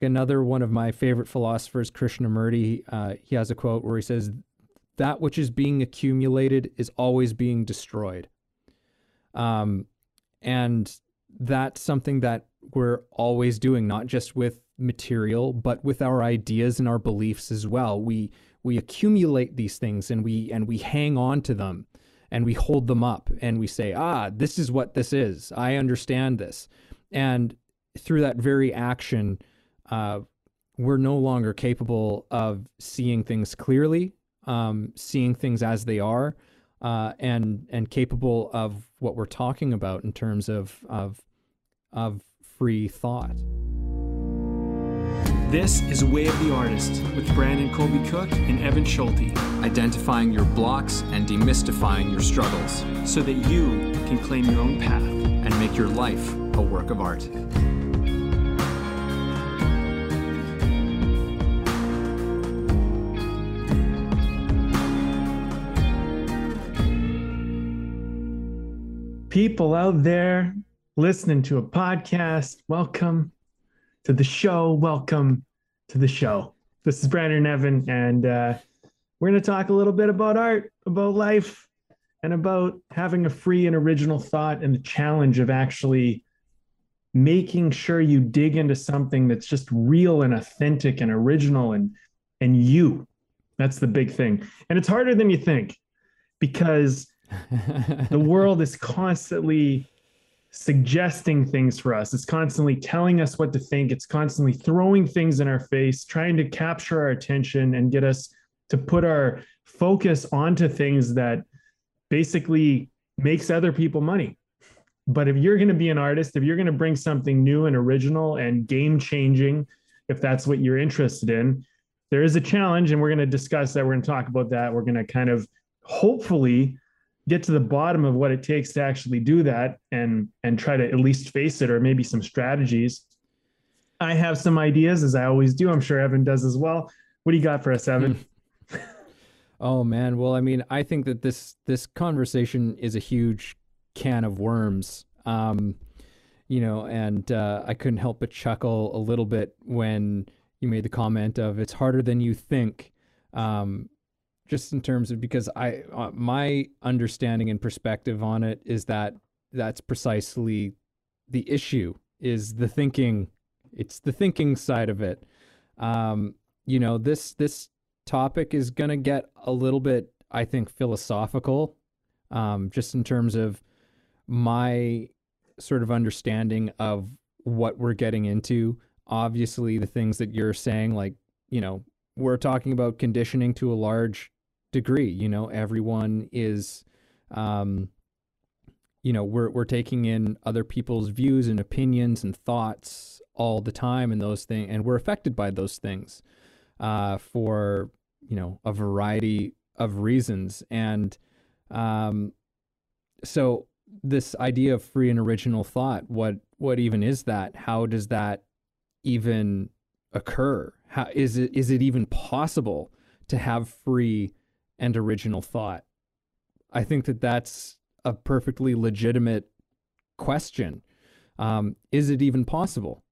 another one of my favorite philosophers, Krishnamurti, uh, he has a quote where he says, "That which is being accumulated is always being destroyed." Um, and that's something that we're always doing, not just with material, but with our ideas and our beliefs as well. We we accumulate these things and we and we hang on to them and we hold them up and we say, ah, this is what this is. I understand this. And through that very action, uh, we're no longer capable of seeing things clearly, um, seeing things as they are, uh, and and capable of what we're talking about in terms of of of free thought. This is Way of the Artist with Brandon Colby Cook and Evan Schulte. Identifying your blocks and demystifying your struggles so that you can claim your own path and make your life a work of art. People out there listening to a podcast, welcome to the show. Welcome to the show. This is Brandon Evan, and uh, we're going to talk a little bit about art, about life, and about having a free and original thought and the challenge of actually making sure you dig into something that's just real and authentic and original and and you. That's the big thing. And it's harder than you think because the world is constantly suggesting things for us. It's constantly telling us what to think. It's constantly throwing things in our face, trying to capture our attention and get us to put our focus onto things that basically makes other people money. But if you're going to be an artist, if you're going to bring something new and original and game changing, if that's what you're interested in, there is a challenge. And we're going to discuss that. We're going to talk about that. We're going to kind of hopefully get to the bottom of what it takes to actually do that and and try to at least face it or maybe some strategies. I have some ideas as i always do. I'm sure evan does as well. What do you got for us evan? Oh man. Well i mean i think that this this conversation is a huge can of worms. Um you know and uh, i couldn't help but chuckle a little bit when you made the comment of it's harder than you think. Um just in terms of because I uh, my understanding and perspective on it is that that's precisely the issue is the thinking it's the thinking side of it. Um you know this this topic is going to get a little bit i think philosophical um just in terms of my sort of understanding of what we're getting into. Obviously the things that you're saying like you know we're talking about conditioning to a large degree. You know, everyone is, um, you know, we're we're taking in other people's views and opinions and thoughts all the time, and those things, and we're affected by those things uh, for you know a variety of reasons, and um, so this idea of free and original thought, what what even is that? How does that even occur? How is it is it even possible to have free and original thought. I think that that's a perfectly legitimate question. Um, is it even possible?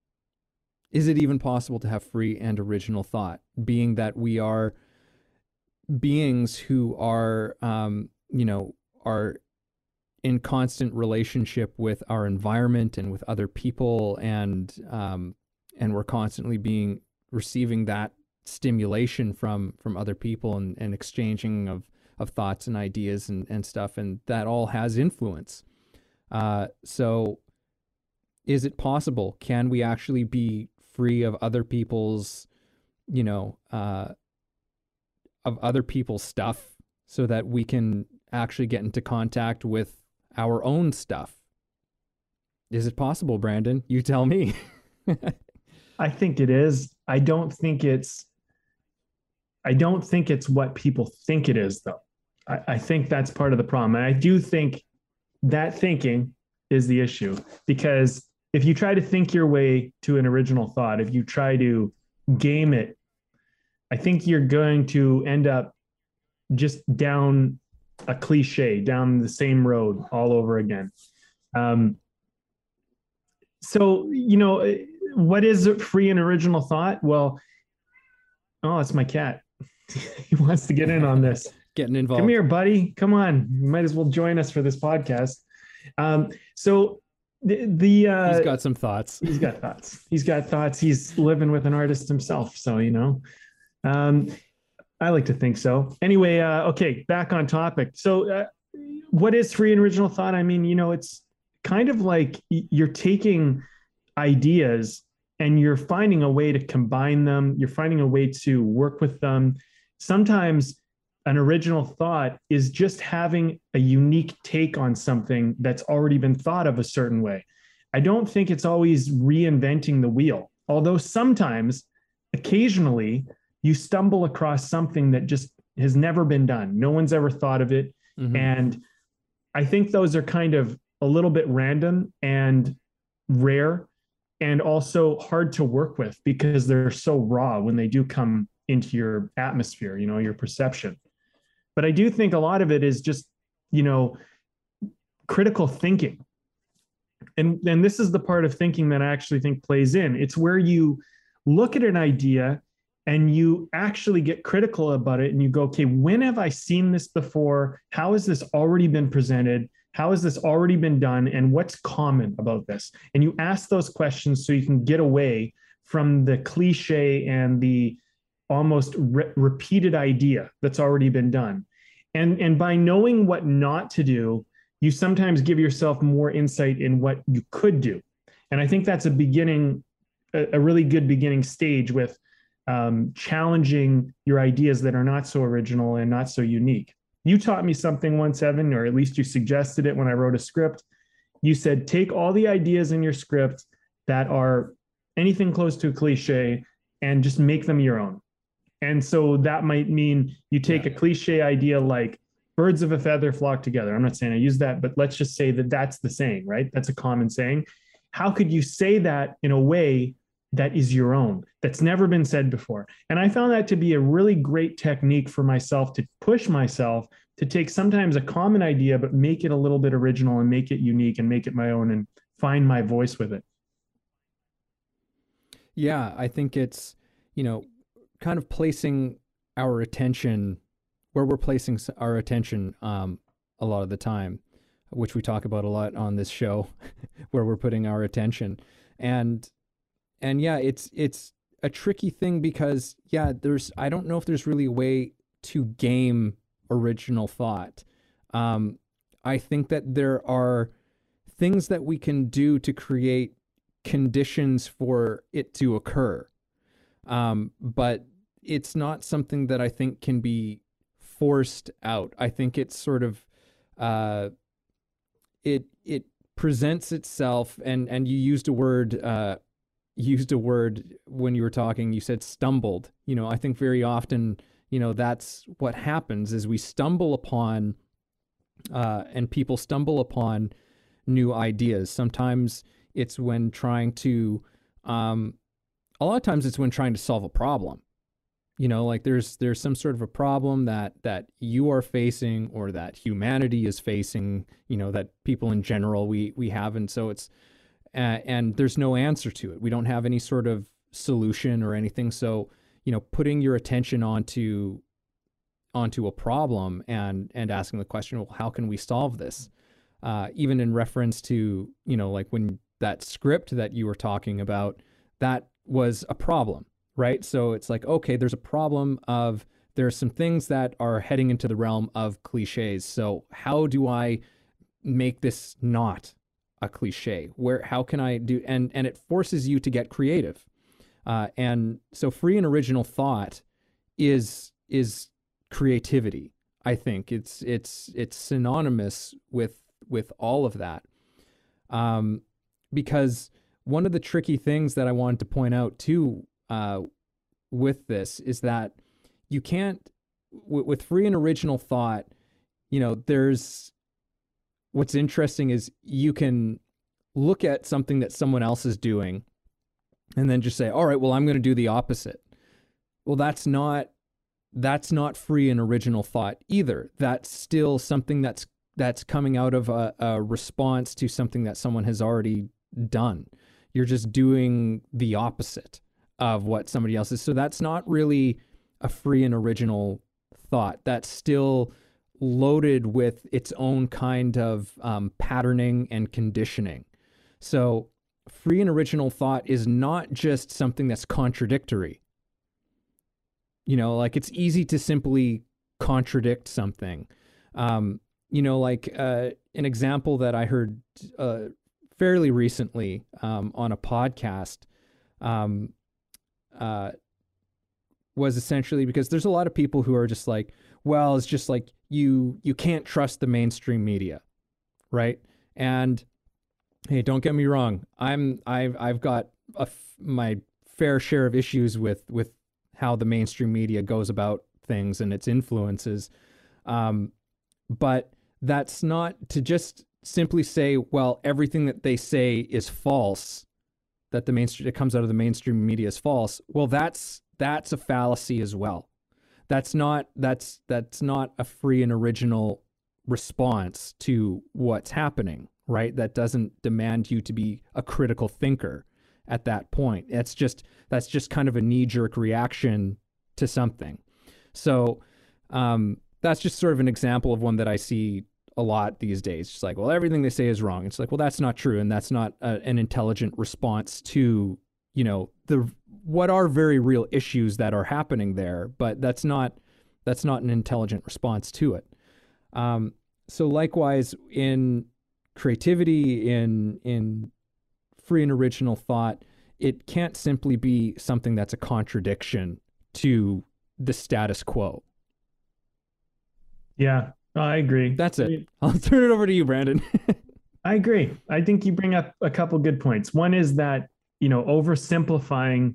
Is it even possible to have free and original thought, being that we are beings who are, um, you know, are in constant relationship with our environment and with other people, and um, and we're constantly being receiving that stimulation from from other people and, and exchanging of of thoughts and ideas and, and stuff and that all has influence. Uh, so is it possible? Can we actually be free of other people's you know uh, of other people's stuff so that we can actually get into contact with our own stuff? Is it possible brandon? You tell me. I think it is. I don't think it's I don't think it's what people think it is, though. I, I think that's part of the problem. And I do think that thinking is the issue because if you try to think your way to an original thought, if you try to game it, I think you're going to end up just down a cliche, down the same road all over again. Um, so, you know, what is free and original thought? Well, oh, it's my cat. he wants to get in on this. Getting involved. Come here, buddy. Come on. You might as well join us for this podcast. Um, so the, the uh, He's got some thoughts. he's got thoughts. He's got thoughts. He's living with an artist himself. So, you know, um, I like to think so. Anyway, uh, okay, back on topic. So, uh, what is free and original thought? I mean, you know, it's kind of like you're taking ideas and you're finding a way to combine them, you're finding a way to work with them. Sometimes an original thought is just having a unique take on something that's already been thought of a certain way. I don't think it's always reinventing the wheel, although sometimes, occasionally, you stumble across something that just has never been done. No one's ever thought of it. Mhm. And I think those are kind of a little bit random and rare and also hard to work with because they're so raw when they do come into your atmosphere, you know, your perception. But I do think a lot of it is just, you know, critical thinking. And and this is the part of thinking that I actually think plays in. It's where you look at an idea and you actually get critical about it and you go, okay, when have I seen this before? How has this already been presented? How has this already been done? And what's common about this? And you ask those questions so you can get away from the cliche and the almost re- repeated idea that's already been done. And, and by knowing what not to do, you sometimes give yourself more insight in what you could do. And I think that's a beginning, a, a really good beginning stage with um, challenging your ideas that are not so original and not so unique. You taught me something once, Evan, or at least you suggested it when I wrote a script. You said, take all the ideas in your script that are anything close to a cliche and just make them your own. And so that might mean you take Yeah. a cliche idea like birds of a feather flock together. I'm not saying I use that, but let's just say that that's the saying, right? That's a common saying. How could you say that in a way that is your own, that's never been said before? And I found that to be a really great technique for myself to push myself to take sometimes a common idea, but make it a little bit original and make it unique and make it my own and find my voice with it. Yeah, I think it's, you know, kind of placing our attention where we're placing our attention um, a lot of the time, which we talk about a lot on this show, where we're putting our attention. And and yeah, it's it's a tricky thing because yeah, there's I don't know if there's really a way to game original thought. Um, I think that there are things that we can do to create conditions for it to occur. Um, but it's not something that I think can be forced out. I think it's sort of uh, it it presents itself, and and you used a word uh, used a word when you were talking. You said stumbled. You know, I think very often, you know, that's what happens is we stumble upon, uh, and people stumble upon new ideas. Sometimes it's when trying to, um, a lot of times it's when trying to solve a problem. You know, like there's there's some sort of a problem that that you are facing or that humanity is facing. You know, that people in general we we have, and so it's uh, and there's no answer to it. We don't have any sort of solution or anything. So you know, putting your attention onto onto a problem and and asking the question, well, how can we solve this? Uh, even in reference to you know, like when that script that you were talking about, that was a problem, right? So it's like, okay, there's a problem of there are some things that are heading into the realm of cliches. So how do I make this not a cliche? Where how can I do and and it forces you to get creative. Uh, and so free and original thought is is creativity. I think it's it's it's synonymous with with all of that. Um, because one of the tricky things that I wanted to point out too uh, with this is that you can't w- with free and original thought. You know, there's what's interesting is you can look at something that someone else is doing and then just say, "All right, well, I'm going to do the opposite." Well, that's not that's not free and original thought either. That's still something that's that's coming out of a, a response to something that someone has already done. You're just doing the opposite of what somebody else is. So that's not really a free and original thought. That's still loaded with its own kind of um, patterning and conditioning. So free and original thought is not just something that's contradictory. You know, like it's easy to simply contradict something. Um, you know, like uh, an example that I heard uh, fairly recently um, on a podcast um, uh, was essentially because there's a lot of people who are just like, well, it's just like you you can't trust the mainstream media, right? And hey, don't get me wrong, I'm I've I've got my fair share of issues with with how the mainstream media goes about things and its influences. Um, but that's not to just simply say, well, everything that they say is false, that the mainstream that comes out of the mainstream media is false. Well, that's that's a fallacy as well. That's not that's that's not a free and original response to what's happening, right? That doesn't demand you to be a critical thinker at that point. That's just that's just kind of a knee jerk reaction to something. So um, that's just sort of an example of one that I see a lot these days. Just like, well, everything they say is wrong. It's like, well, that's not true, and that's not a, an intelligent response to you know the what are very real issues that are happening there. But that's not that's not an intelligent response to it. Um, so likewise in creativity, in in free and original thought, it can't simply be something that's a contradiction to the status quo. Yeah, I agree. That's it. I'll turn it over to you, Brandon. I agree. I think you bring up a couple good points. One is that, you know, oversimplifying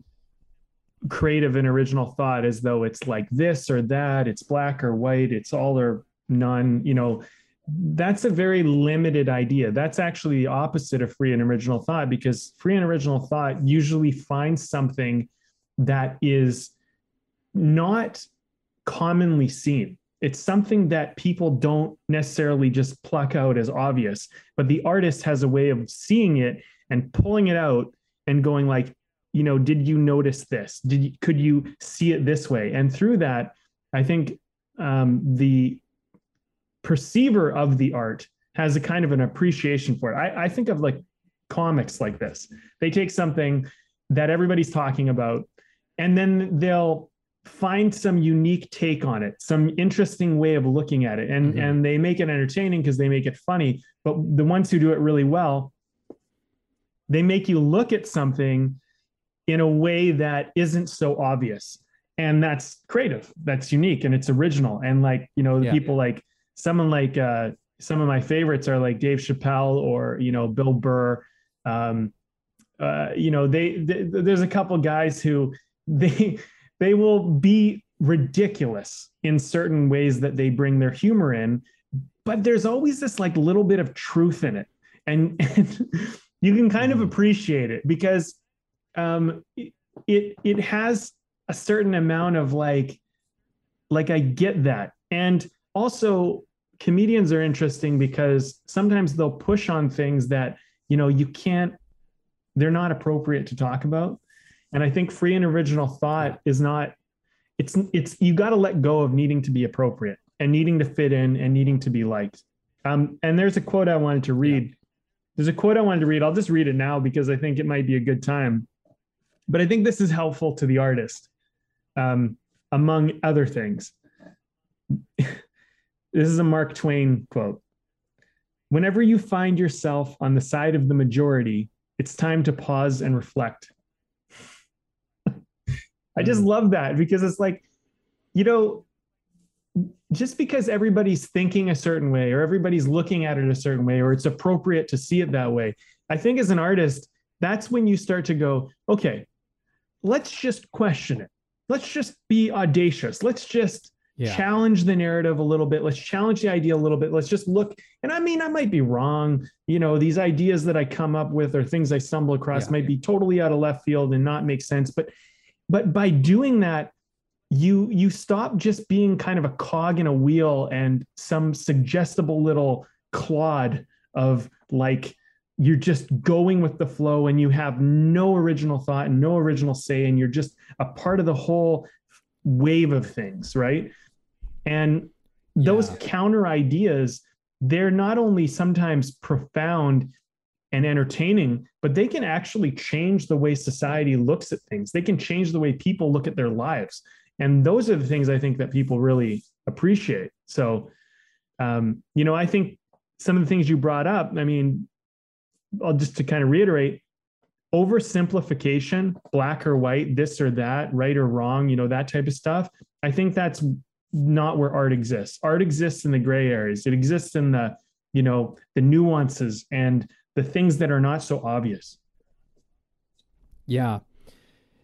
creative and original thought as though it's like this or that, it's black or white, it's all or none, you know, that's a very limited idea. That's actually the opposite of free and original thought because free and original thought usually finds something that is not commonly seen. It's something that people don't necessarily just pluck out as obvious, but the artist has a way of seeing it and pulling it out and going like, you know, did you notice this? Did you, could you see it this way? And through that, I think um, the perceiver of the art has a kind of an appreciation for it. I, I think of like comics like this. They take something that everybody's talking about, and then they'll find some unique take on it some interesting way of looking at it. And mm-hmm. and they make it entertaining because they make it funny. But the ones who do it really well they make you look at something in a way that isn't so obvious. And that's creative. That's unique and it's original. And like you know the yeah. people like someone like uh some of my favorites are like dave chappelle or you know bill burr. Um uh you know they, they there's a couple guys who they they will be ridiculous in certain ways that they bring their humor in but there's always this like little bit of truth in it. And, and you can kind of mm-hmm. appreciate it because um it it has a certain amount of like like i get that. And also comedians are interesting because sometimes they'll push on things that you know you can't they're not appropriate to talk about and I think free and original thought is not, it's, it's, you got to let go of needing to be appropriate and needing to fit in and needing to be liked. Um, and there's a quote I wanted to read. Yeah. There's a quote I wanted to read. I'll just read it now because I think it might be a good time. But I think this is helpful to the artist, um, among other things. this is a Mark Twain quote. Whenever you find yourself on the side of the majority, it's time to pause and reflect. I just mm. love that because it's like, you know, just because everybody's thinking a certain way or everybody's looking at it a certain way or it's appropriate to see it that way, I think as an artist, that's when you start to go, okay, let's just question it. Let's just be audacious. Let's just yeah. challenge the narrative a little bit. Let's challenge the idea a little bit. Let's just look. And I mean, I might be wrong. You know, these ideas that I come up with or things I stumble across yeah. might be totally out of left field and not make sense. But but by doing that you you stop just being kind of a cog in a wheel and some suggestible little clod of like you're just going with the flow and you have no original thought and no original say and you're just a part of the whole wave of things right and those Yeah. counter ideas they're not only sometimes profound and entertaining but they can actually change the way society looks at things they can change the way people look at their lives and those are the things i think that people really appreciate so um, you know i think some of the things you brought up i mean I'll just to kind of reiterate oversimplification, black or white, this or that, right or wrong, you know, that type of stuff. I think that's not where art exists. Art exists in the gray areas. It exists in the, you know, the nuances and the things that are not so obvious. Yeah.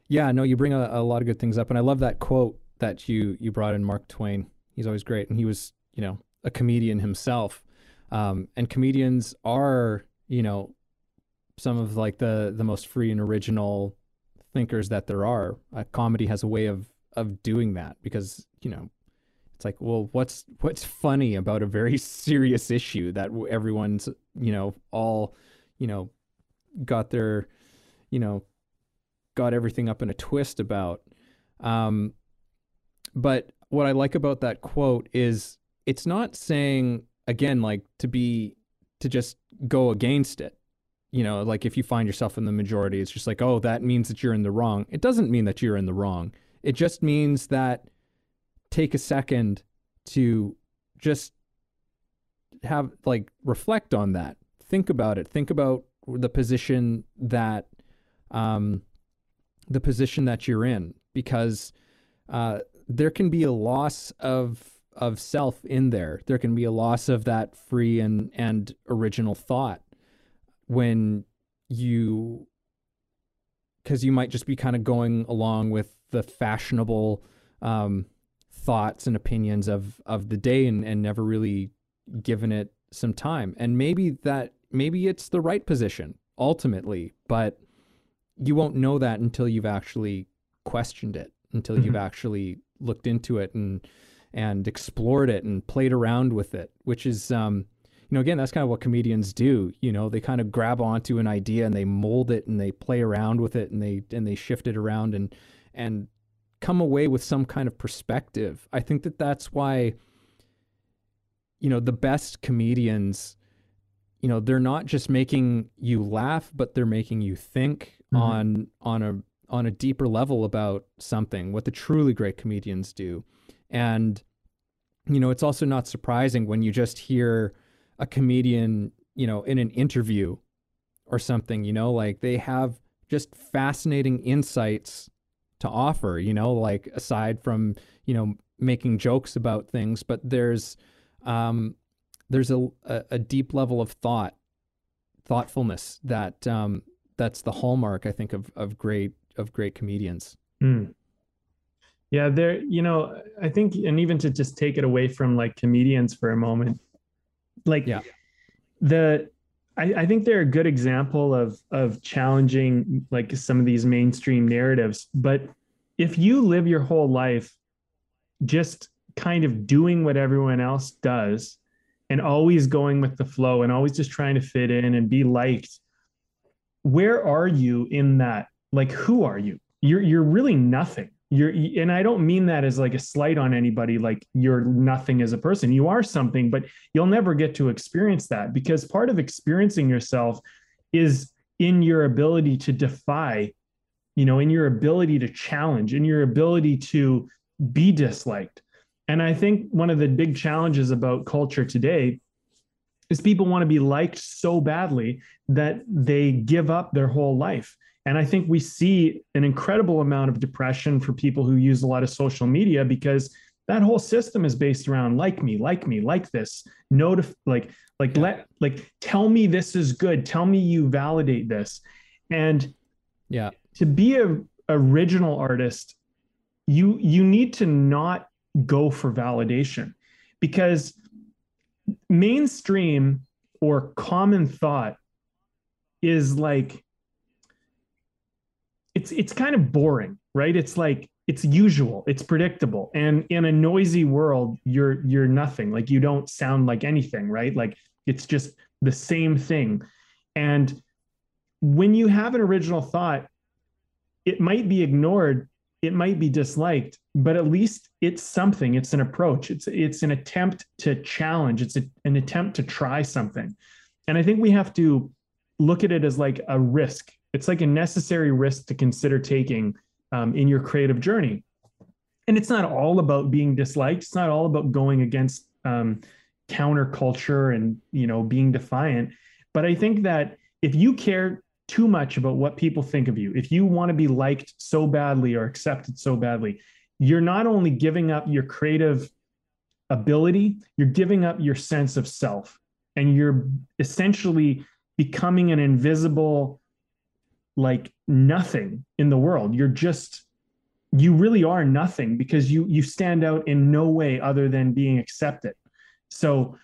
Yeah, no, you bring a, a lot of good things up. And I love that quote that you you brought in Mark Twain. He's always great. And he was, you know, a comedian himself. Um, and comedians are, you know, some of like the the most free and original thinkers that there are. Comedy has a way of of doing that because, you know, it's like, well, what's what's funny about a very serious issue that everyone's, you know, all, you know, got their, you know, got everything up in a twist about. Um, but what I like about that quote is it's not saying again like to be to just go against it. You know, like if you find yourself in the majority, it's just like, oh, that means that you're in the wrong. It doesn't mean that you're in the wrong. It just means that take a second to just have like reflect on that. Think about it. Think about the position that um the position that you're in because uh, there can be a loss of of self in there. There can be a loss of that free and and original thought when you because you might just be kind of going along with the fashionable um, thoughts and opinions of of the day and, and never really given it some time. And maybe that maybe it's the right position ultimately, but you won't know that until you've actually questioned it, until you've Mhm. actually looked into it and and explored it and played around with it, which is um you know again that's kind of what comedians do, you know, they kind of grab onto an idea and they mold it and they play around with it and they and they shift it around and and come away with some kind of perspective. I think that that's why you know the best comedians you know they're not just making you laugh but they're making you think Mhm. on on a on a deeper level about something what the truly great comedians do and you know it's also not surprising when you just hear a comedian you know in an interview or something you know like they have just fascinating insights to offer you know like aside from you know making jokes about things but there's um there's a, a, deep level of thought thoughtfulness that um that's the hallmark i think of of great of great comedians Mm. Yeah, there, you know, I think, and even to just take it away from like comedians for a moment, like Yeah. the, I, I think they're a good example of of challenging like some of these mainstream narratives. But if you live your whole life just kind of doing what everyone else does and always going with the flow and always just trying to fit in and be liked, where are you in that? Like, who are you? You're you're really nothing. You're and I don't mean that as like a slight on anybody, like you're nothing as a person. You are something, but you'll never get to experience that because part of experiencing yourself is in your ability to defy, you know, in your ability to challenge, in your ability to be disliked. And I think one of the big challenges about culture today is people want to be liked so badly that they give up their whole life. And I think we see an incredible amount of depression for people who use a lot of social media because that whole system is based around like me, like me, like this. Notif- like, like let, like tell me this is good. Tell me you validate this. And yeah to be a original artist, you you need to not go for validation because mainstream or common thought is like it's it's kind of boring, right? It's like it's usual, it's predictable. And in a noisy world, you're you're nothing. Like you don't sound like anything, right? Like it's just the same thing. And when you have an original thought, it might be ignored, it might be disliked, but at least it's something. It's an approach. It's it's an attempt to challenge. It's a, an attempt to try something. And I think we have to look at it as like a risk. It's like a necessary risk to consider taking um, in your creative journey. And it's not all about being disliked. It's not all about going against um, counterculture and you know being defiant. But I think that if you care too much about what people think of you, if you want to be liked so badly or accepted so badly, you're not only giving up your creative ability, you're giving up your sense of self. And you're essentially becoming an invisible, like nothing in the world. You're just, you really are nothing because you you stand out in no way other than being accepted. So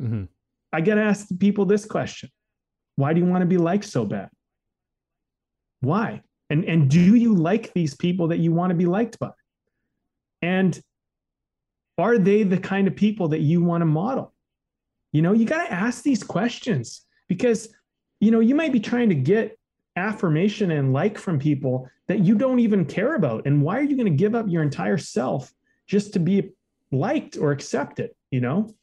mm-hmm. I got to ask people this question why do you want to be liked so bad? Why? And, and do you like these people that you want to be liked by? And are they the kind of people that you want to model? You know, you got to ask these questions because, you know, you might be trying to get affirmation and like from people that you don't even care about. And why are you going to give up your entire self just to be liked or accepted? You know,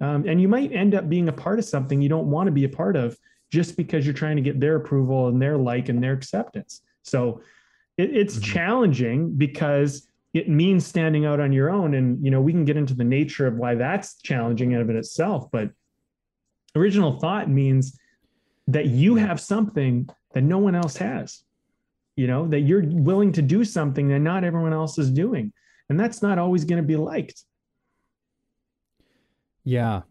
um, and you might end up being a part of something you don't want to be a part of just because you're trying to get their approval and their like and their acceptance. So it, it's mm-hmm. challenging because it means standing out on your own. And, you know, we can get into the nature of why that's challenging in of it itself. But original thought means that you have something that no one else has, you know, that you're willing to do something that not everyone else is doing. And that's not always going to be liked. Yeah.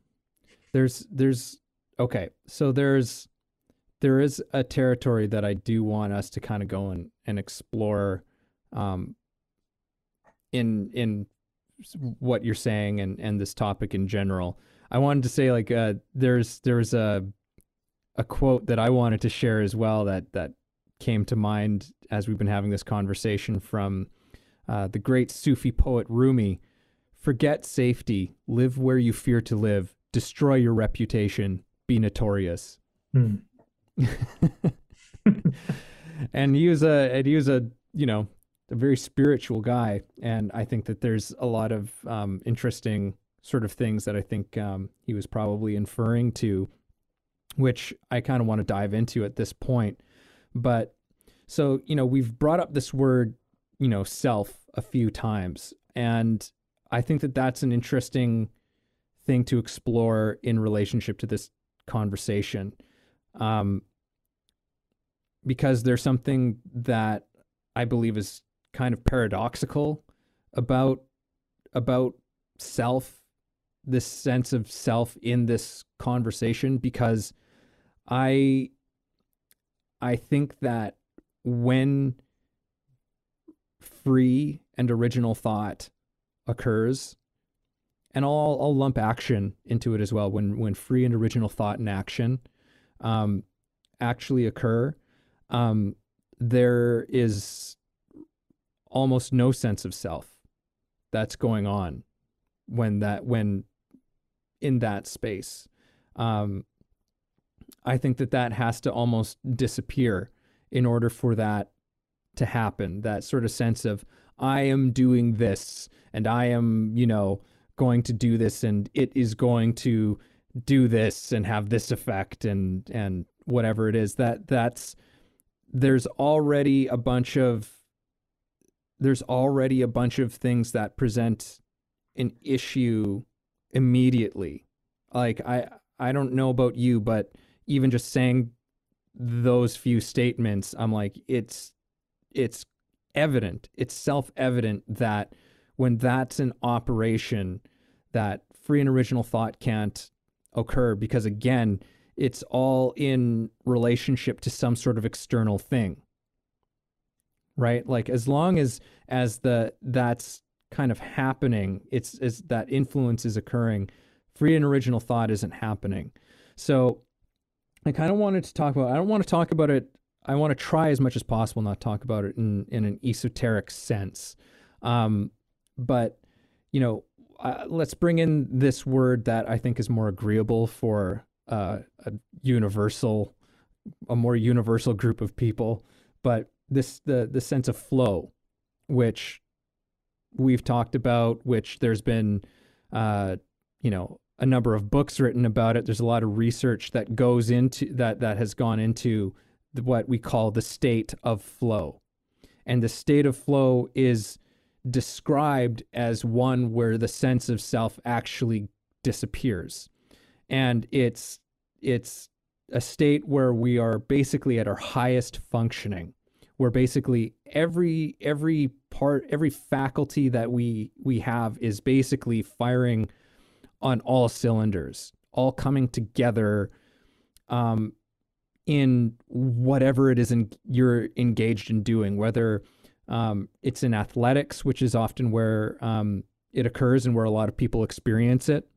There's, there's, okay. So there's, there is a territory that I do want us to kind of go and, and explore um, in in what you're saying and, and this topic in general. I wanted to say like uh, there's there's a a quote that I wanted to share as well that that came to mind as we've been having this conversation from uh, the great Sufi poet Rumi. Forget safety, live where you fear to live, destroy your reputation, be notorious. Mm. and he was a and he was a you know a very spiritual guy, and I think that there's a lot of um, interesting sort of things that I think um, he was probably inferring to, which I kind of want to dive into at this point. But so you know we've brought up this word you know self a few times, and I think that that's an interesting thing to explore in relationship to this conversation um, because there's something that I believe is kind of paradoxical about about self this sense of self in this conversation because I I think that when free and original thought occurs and I'll I'll lump action into it as well when when free and original thought and action um, actually occur, um, there is almost no sense of self that's going on when that when in that space. Um, I think that that has to almost disappear in order for that to happen. That sort of sense of I am doing this and I am, you know, going to do this and it is going to do this and have this effect and and whatever it is that that's there's already a bunch of there's already a bunch of things that present an issue immediately like i i don't know about you but even just saying those few statements i'm like it's it's evident it's self-evident that when that's an operation that free and original thought can't occur because again it's all in relationship to some sort of external thing right? Like as long as as the that's kind of happening it's as that influence is occurring free and original thought isn't happening. So i kind of wanted to talk about i don't want to talk about it i want to try as much as possible not talk about it in in an esoteric sense. Um but you know uh, let's bring in this word that I think is more agreeable for uh, a universal a more universal group of people, but this the the sense of flow, which we've talked about, which there's been, uh, you know, a number of books written about it. There's a lot of research that goes into that that has gone into the, what we call the state of flow, and the state of flow is described as one where the sense of self actually disappears, and it's it's a state where we are basically at our highest functioning where basically every every part every faculty that we we have is basically firing on all cylinders all coming together um, in whatever it is in, you're engaged in doing whether um, it's in athletics which is often where um, it occurs and where a lot of people experience it.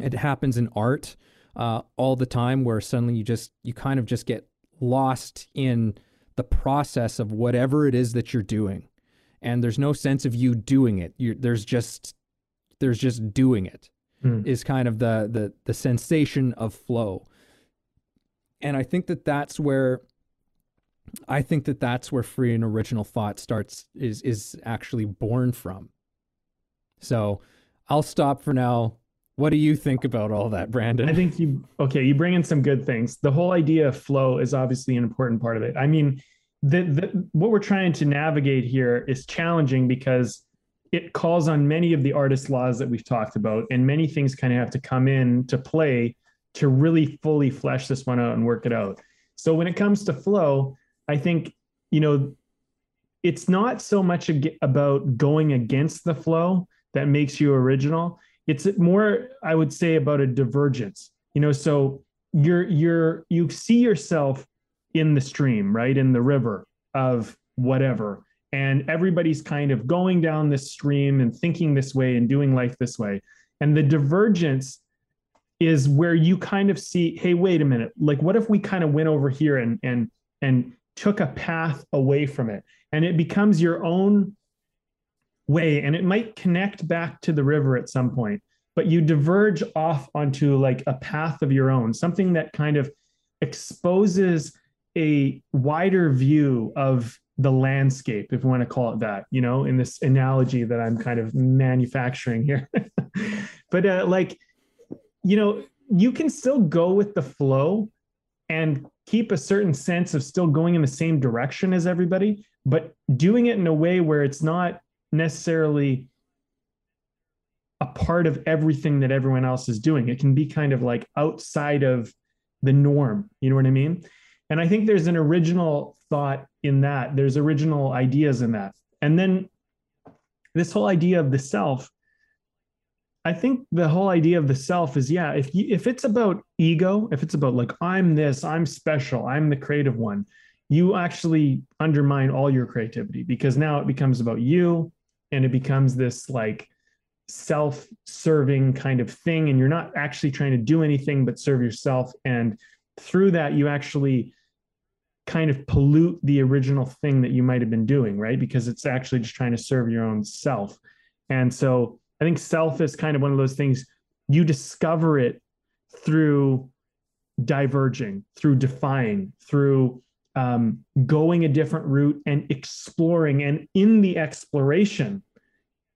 It happens in art uh, all the time where suddenly you just you kind of just get lost in the process of whatever it is that you're doing. And there's no sense of you doing it. You're, there's just there's just doing it Hmm. is kind of the the the sensation of flow and i think that that's where i think that that's where free and original thought starts is is actually born from so i'll stop for now what do you think about all that brandon I think you okay. You bring in some good things. The whole idea of flow is obviously an important part of it. I mean, the, the what we're trying to navigate here is challenging because it calls on many of the artist laws that we've talked about, and many things kind of have to come in to play to really fully flesh this one out and work it out. So when it comes to flow, I think you know it's not so much about going against the flow that makes you original. It's more i would say about a divergence. You know so you're you're you see yourself in the stream right? In the river of whatever and everybody's kind of going down this stream and thinking this way and doing life this way. And the divergence is where you kind of see hey wait a minute. Like what if we kind of went over here and and and took a path away from it? And it becomes your own way and it might connect back to the river at some point but you diverge off onto like a path of your own something that kind of exposes a wider view of the landscape if we want to call it that you know in this analogy that i'm kind of manufacturing here but uh, like you know you can still go with the flow and keep a certain sense of still going in the same direction as everybody but doing it in a way where it's not necessarily a part of everything that everyone else is doing. It can be kind of like outside of the norm. You know what I mean? And I think there's an original thought in that. There's original ideas in that. And then this whole idea of the self, I think the whole idea of the self is yeah, if you if it's about ego, if it's about like I'm this, I'm special, I'm the creative one, you actually undermine all your creativity because now it becomes about you and it becomes this like self-serving kind of thing and you're not actually trying to do anything but serve yourself and through that you actually kind of pollute the original thing that you might have been doing right? Because it's actually just trying to serve your own self. And so i think self is kind of one of those things you discover it through diverging through defying through um, going a different route and exploring. And in the exploration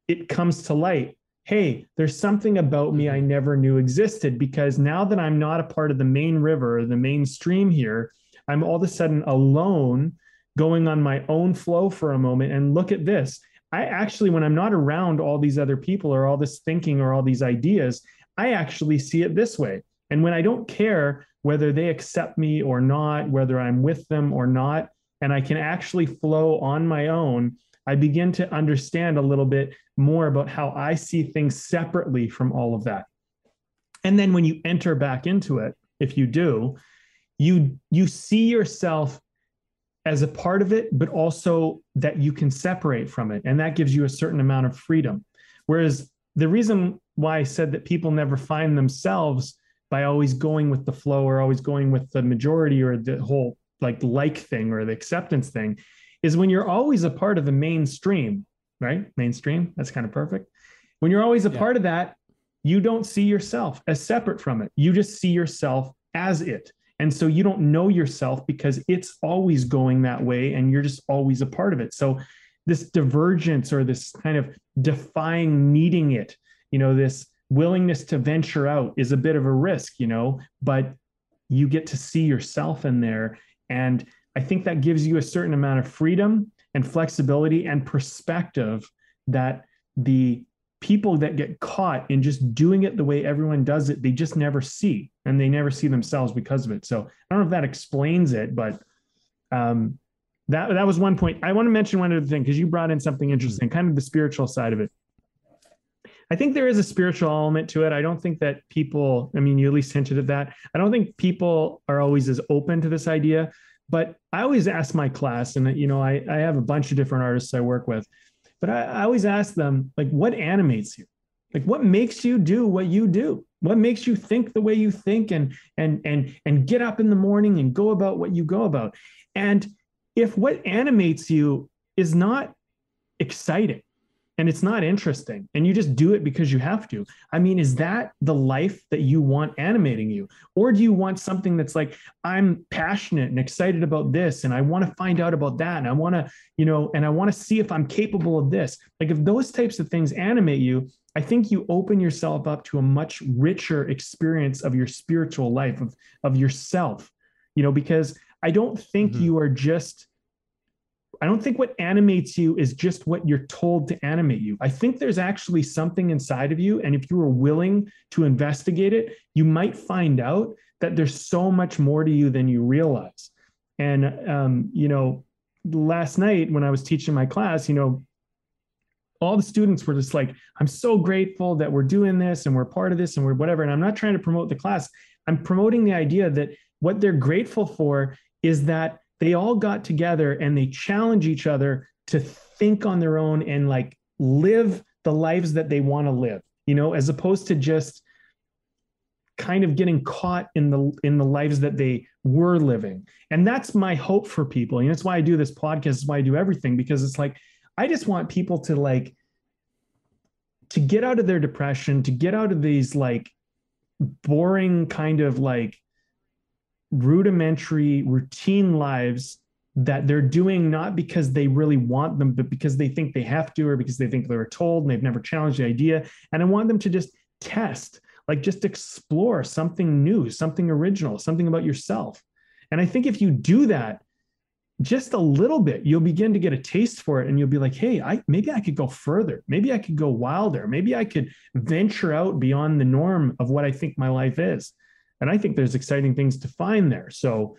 it comes to light hey, there's something about me I never knew existed because now that I'm not a part of the main river or the main stream here, I'm all of a sudden alone going on my own flow for a moment. And look at this. I actually, when I'm not around all these other people or all this thinking or all these ideas, I actually see it this way. And when I don't care whether they accept me or not, whether I'm with them or not, and I can actually flow on my own, I begin to understand a little bit more about how I see things separately from all of that. And then when you enter back into it, if you do, you you see yourself as a part of it, but also that you can separate from it. And that gives you a certain amount of freedom. Whereas the reason why I said that people never find themselves by always going with the flow or always going with the majority or the whole like like thing or the acceptance thing is when you're always a part of the mainstream, right? Mainstream, that's kind of perfect. When you're always a Yeah. part of that, you don't see yourself as separate from it. You just see yourself as it. And so you don't know yourself because it's always going that way and you're just always a part of it. So this divergence or this kind of defying needing it, you know, this willingness to venture out is a bit of a risk, you know, but you get to see yourself in there. And I think that gives you a certain amount of freedom and flexibility and perspective that the people that get caught in just doing it the way everyone does it, they just never see and they never see themselves because of it. So I don't know if that explains it, but um, that that was one point. I want to mention one other thing because you brought in something interesting, kind of the spiritual side of it. I think there is a spiritual element to it. I don't think that people, I mean, you at least hinted at that. I don't think people are always as open to this idea, but I always ask my class, and you know, I, I have a bunch of different artists I work with, but I, I always ask them, like, what animates you? Like, what makes you do what you do? What makes you think the way you think and and and and get up in the morning and go about what you go about? And if what animates you is not exciting, and it's not interesting and you just do it because you have to. I mean is that the life that you want animating you? Or do you want something that's like i'm passionate and excited about this and i want to find out about that and i want to you know and i want to see if i'm capable of this? Like if those types of things animate you i think you open yourself up to a much richer experience of your spiritual life of of yourself you know because i don't think mm-hmm. you are just I don't think what animates you is just what you're told to animate you. I think there's actually something inside of you. And if you are willing to investigate it, you might find out that there's so much more to you than you realize. And, um, you know, last night when I was teaching my class, you know, all the students were just like, I'm so grateful that we're doing this and we're part of this and we're whatever. And I'm not trying to promote the class. I'm promoting the idea that what they're grateful for is that they all got together and they challenge each other to think on their own and like live the lives that they want to live you know as opposed to just kind of getting caught in the in the lives that they were living. And that's my hope for people and that's why i do this podcast is why i do everything because it's like i just want people to like to get out of their depression to get out of these like boring kind of like rudimentary routine lives that they're doing not because they really want them, but because they think they have to, or because they think they were told and they've never challenged the idea. And I want them to just test, like just explore something new, something original, something about yourself. And I think if you do that just a little bit, you'll begin to get a taste for it and you'll be like, hey, I maybe I could go further. Maybe I could go wilder. Maybe I could venture out beyond the norm of what I think my life is. And I think there's exciting things to find there. So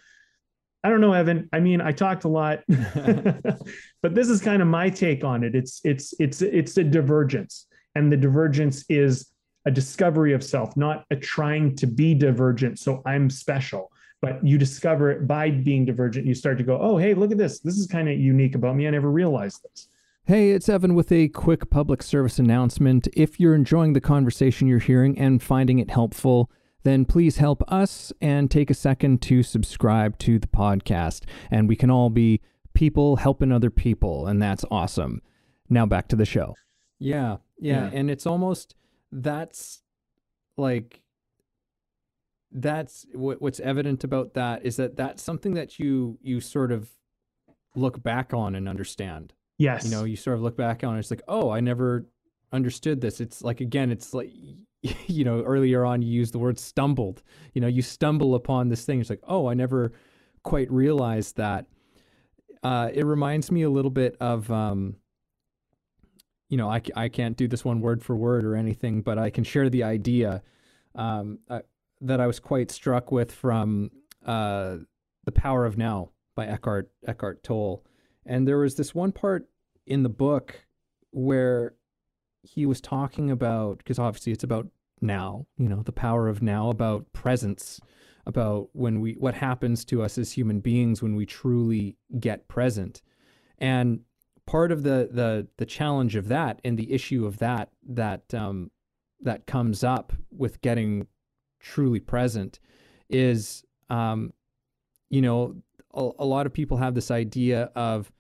I don't know, Evan. I mean, I talked a lot, but this is kind of my take on it. It's it's it's it's a divergence, and the divergence is a discovery of self, not a trying to be divergent. So I'm special, but you discover it by being divergent. You start to go, oh, hey, look at this. This is kind of unique about me. I never realized this. Hey, it's Evan with a quick public service announcement. If you're enjoying the conversation you're hearing and finding it helpful, then please help us and take a second to subscribe to the podcast. And we can all be people helping other people, and that's awesome. Now back to the show. Yeah, yeah, yeah. and it's almost that's like that's what, what's evident about that is that that's something that you you sort of look back on and understand. Yes. You know, you sort of look back on it, it's like, oh, I never understood this. It's like again, it's like you know, earlier on you used the word stumbled. You know, you stumble upon this thing. It's like, oh, I never quite realized that. Uh, it reminds me a little bit of, um, you know, I, I can't do this one word for word or anything, but I can share the idea um, uh, that I was quite struck with from uh, The Power of Now by Eckhart, Eckhart Tolle. And there was this one part in the book where he was talking about because obviously it's about now, you know, the power of now, about presence, about when we what happens to us as human beings when we truly get present. And part of the the the challenge of that and the issue of that that um, that comes up with getting truly present is um, you know a, a lot of people have this idea of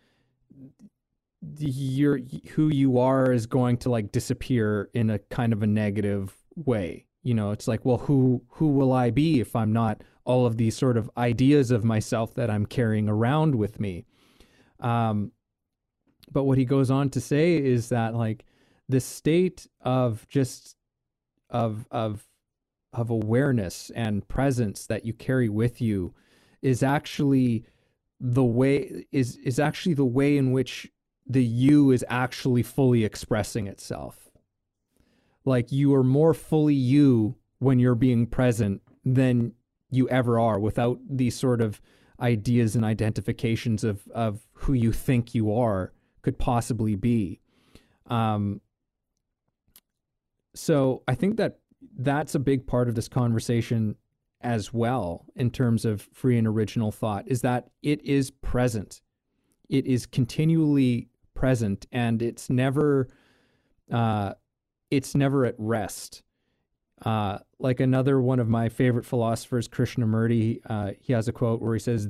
your who you are is going to like disappear in a kind of a negative way. You know, it's like, well, who who will I be if I'm not all of these sort of ideas of myself that I'm carrying around with me. Um, but what he goes on to say is that like the state of just of of of awareness and presence that you carry with you is actually the way is is actually the way in which the you is actually fully expressing itself like you are more fully you when you're being present than you ever are without these sort of ideas and identifications of of who you think you are could possibly be. Um so i think that that's a big part of this conversation as well in terms of free and original thought is that it is present. It is continually present and it's never uh it's never at rest. Uh like another one of my favorite philosophers krishnamurti uh he has a quote where he says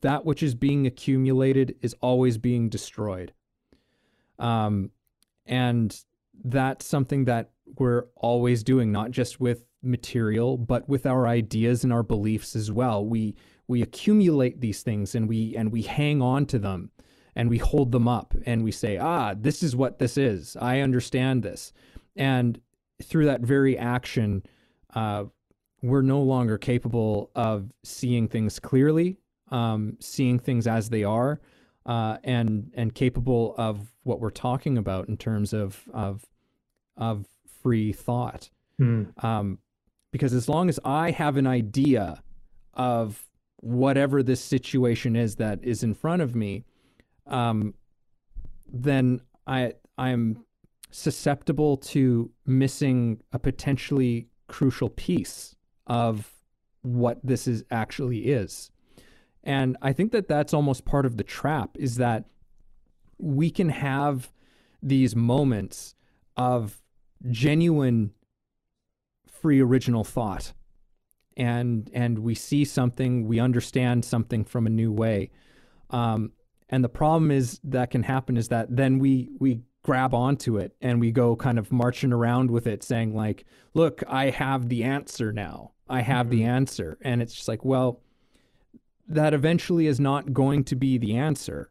that which is being accumulated is always being destroyed. Um and that's something that we're always doing not just with material but with our ideas and our beliefs as well. We we accumulate these things and we and we hang on to them and we hold them up and we say ah this is what this is. I understand this and through that very action uh, we're no longer capable of seeing things clearly um, seeing things as they are uh, and and capable of what we're talking about in terms of of of free thought Mm. um, because as long as I have an idea of whatever this situation is that is in front of me, um, then I I'm susceptible to missing a potentially crucial piece of what this is actually is. And I think that that's almost part of the trap is that we can have these moments of genuine free original thought and and we see something we understand something from a new way um, and the problem is that can happen is that then we we grab onto it and we go kind of marching around with it saying like look i have the answer now. I have the answer. And it's just like well that eventually is not going to be the answer.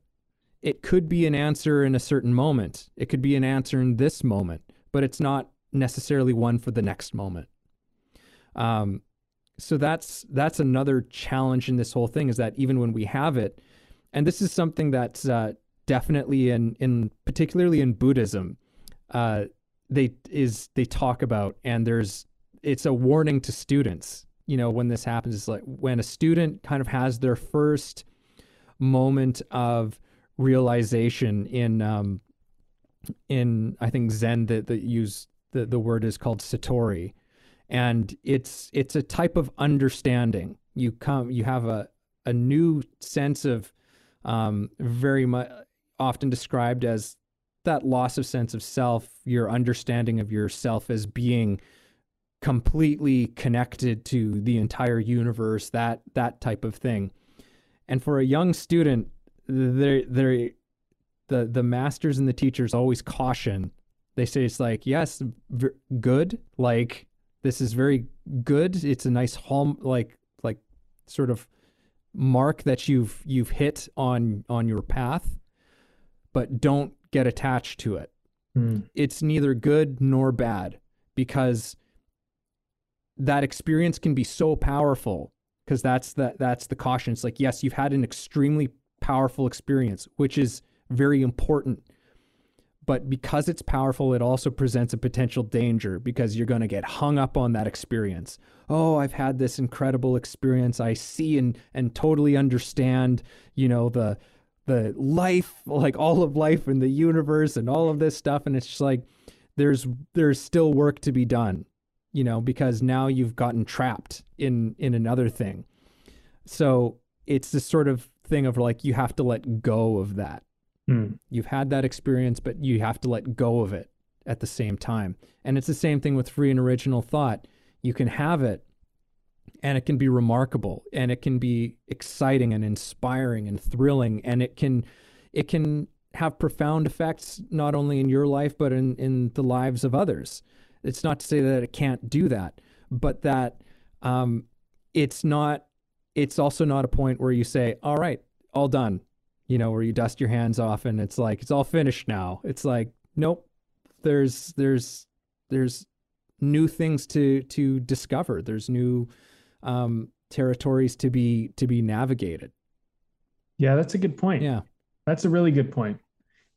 It could be an answer in a certain moment. It could be an answer in this moment but it's not necessarily one for the next moment. Um, so that's that's another challenge in this whole thing is that even when we have it, and this is something that's uh, definitely in in particularly in Buddhism, uh, they is they talk about, and there's it's a warning to students. You know, when this happens, it's like when a student kind of has their first moment of realization in um, in I think Zen that that use the the word is called satori and it's it's a type of understanding. You come, you have a a new sense of um, very much often described as that loss of sense of self, your understanding of yourself as being completely connected to the entire universe, that that type of thing. And for a young student, they they the the masters and the teachers always caution. They say it's like yes, v- good, like this is very good. It's a nice home like like sort of mark that you've you've hit on on your path, but don't get attached to it. Mm. It's neither good nor bad because that experience can be so powerful because that's the that's the caution. It's like yes, you've had an extremely powerful experience, which is very important but because it's powerful, it also presents a potential danger because you're going to get hung up on that experience. Oh, I've had this incredible experience. I see and and totally understand, you know, the the life, like all of life in the universe and all of this stuff and it's just like there's there's still work to be done, you know, because now you've gotten trapped in in another thing. So, it's this sort of thing of like you have to let go of that Mm. You've had that experience, but you have to let go of it at the same time. And it's the same thing with free and original thought. You can have it and it can be remarkable and it can be exciting and inspiring and thrilling and it can it can have profound effects not only in your life but in, in the lives of others. It's not to say that it can't do that, but that um, it's not it's also not a point where you say, all right, all done, you know, where you dust your hands off and it's like, it's all finished now. It's like, nope, there's, there's, there's new things to, to discover. There's new, um, territories to be, to be navigated. Yeah, that's a good point. Yeah. That's a really good point.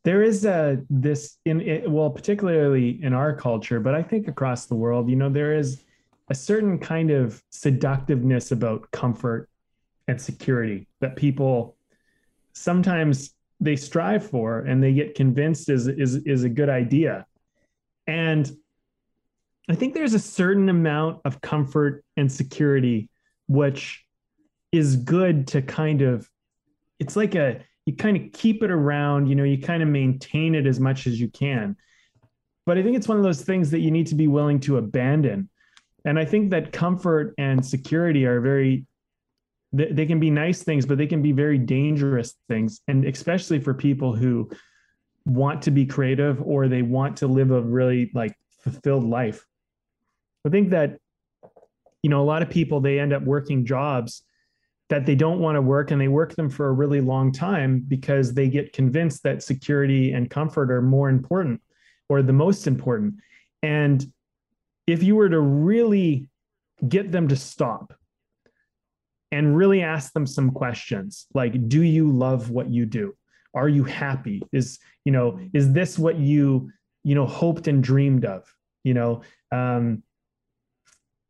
There is a this in it, well, particularly in our culture, but I think across the world, you know, there is a certain kind of seductiveness about comfort and security that people sometimes they strive for and they get convinced is is is a good idea. And I think there's a certain amount of comfort and security which is good to kind of it's like a you kind of keep it around, you know, you kind of maintain it as much as you can. But I think it's one of those things that you need to be willing to abandon. And I think that comfort and security are very they, can be nice things, but they can be very dangerous things. And especially for people who want to be creative or they want to live a really like fulfilled life. I think that you know, a lot of people they end up working jobs that they don't want to work and they work them for a really long time because they get convinced that security and comfort are more important or the most important. And if you were to really get them to stop and really ask them some questions like do you love what you do? Are you happy? Is you know is this what you you know hoped and dreamed of? You know um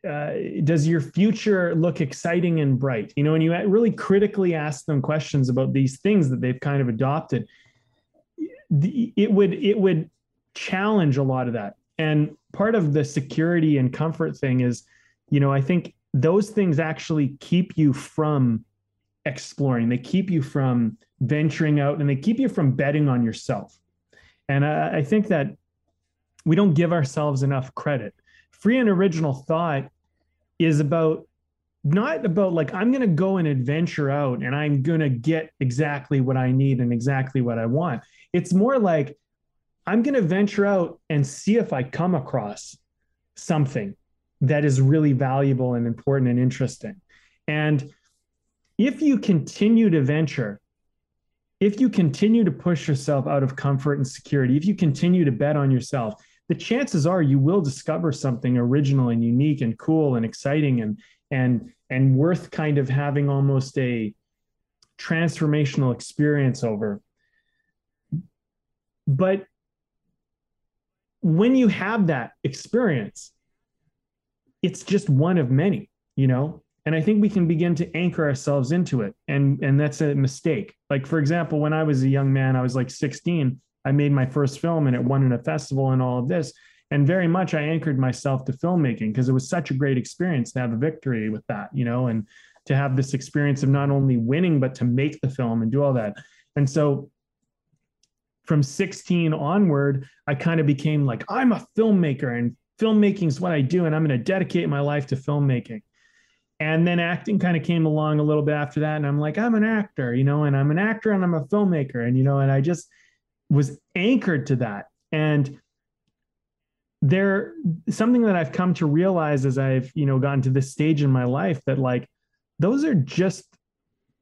uh, does your future look exciting and bright? You know, and you really critically ask them questions about these things that they've kind of adopted. it would it would challenge a lot of that. And part of the security and comfort thing is, you know, I think those things actually keep you from exploring. They keep you from venturing out, and they keep you from betting on yourself. And I, I think that we don't give ourselves enough credit free and original thought is about not about like I'm going to go and adventure out and I'm going to get exactly what I need and exactly what I want. It's more like I'm going to venture out and see if I come across something that is really valuable and important and interesting. And if you continue to venture, if you continue to push yourself out of comfort and security, if you continue to bet on yourself, the chances are you will discover something original and unique and cool and exciting and and and worth kind of having almost a transformational experience over. But when you have that experience it's just one of many you know? And i think we can begin to anchor ourselves into it. And and that's a mistake. Like for example when i was a young man i was like 16 I made my first film and it won in a festival and all of this. And very much I anchored myself to filmmaking because it was such a great experience to have a victory with that, you know, and to have this experience of not only winning, but to make the film and do all that. And so from 16 onward, I kind of became like, I'm a filmmaker and filmmaking is what I do. And I'm going to dedicate my life to filmmaking. And then acting kind of came along a little bit after that. And I'm like, I'm an actor, you know, and I'm an actor and I'm a filmmaker. And, you know, and I just, was anchored to that. And there something that I've come to realize as I've, you know, gotten to this stage in my life that like those are just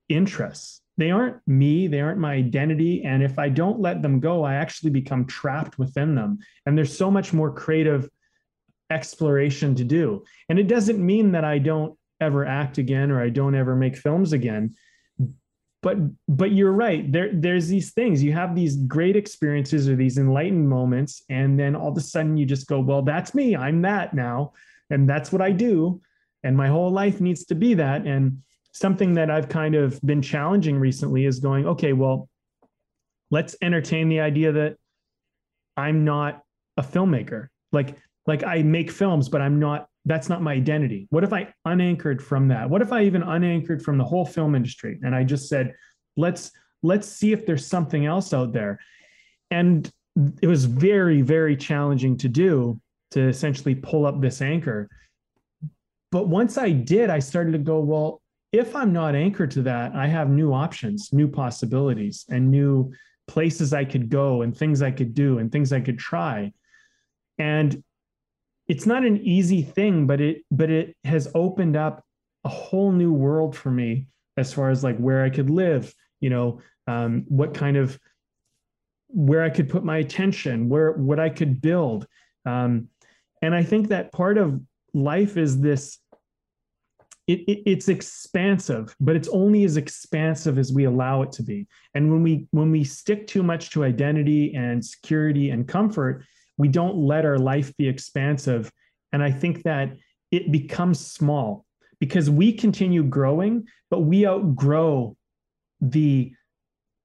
interests. They aren't me, they aren't my identity. And if I don't let them go, I actually become trapped within them. And there's so much more creative exploration to do. And it doesn't mean that I don't ever act again or I don't ever make films again but but you're right. There there's these things. You have these great experiences or these enlightened moments and then all of a sudden you just go well that's me. I'm that now and that's what i do and my whole life needs to be that. And something that i've kind of been challenging recently is going okay well let's entertain the idea that i'm not a filmmaker. Like like i make films but i'm not that's not my identity. What if I unanchored from that? What if I even unanchored from the whole film industry and I just said, let's let's see if there's something else out there. And it was very very challenging to do to essentially pull up this anchor. But once I did, I started to go, well, if I'm not anchored to that, I have new options, new possibilities, and new places I could go and things I could do and things I could try. And it's not an easy thing, but it but it has opened up a whole new world for me as far as like where I could live, you know, um, what kind of where I could put my attention, where what I could build. Um, and I think that part of life is this it, it, it's expansive but it's only as expansive as we allow it to be and when we when we stick too much to identity and security and comfort we don't let our life be expansive. And i think that it becomes small because we continue growing but we outgrow the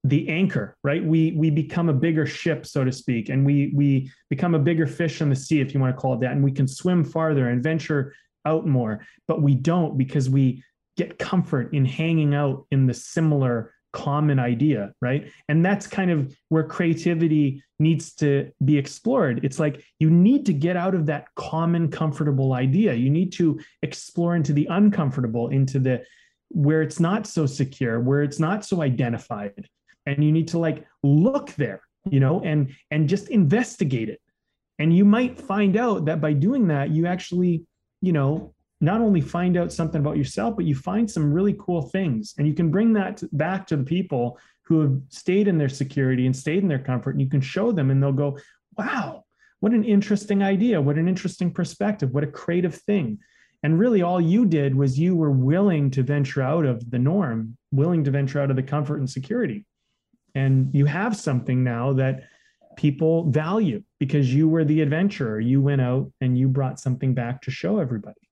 the anchor right? We we become a bigger ship so to speak and we we become a bigger fish in the sea if you want to call it that and we can swim farther and venture out more. But we don't because we get comfort in hanging out in the similar common idea right? And that's kind of where creativity needs to be explored. It's like you need to get out of that common comfortable idea. You need to explore into the uncomfortable into the where it's not so secure where it's not so identified. And you need to like look there you know and and just investigate it. And you might find out that by doing that you actually you know not only find out something about yourself but you find some really cool things. And you can bring that back to the people who have stayed in their security and stayed in their comfort and you can show them and they'll go wow what an interesting idea. What an interesting perspective. What a creative thing. And really all you did was you were willing to venture out of the norm willing to venture out of the comfort and security. And you have something now that people value because you were the adventurer. You went out and you brought something back to show everybody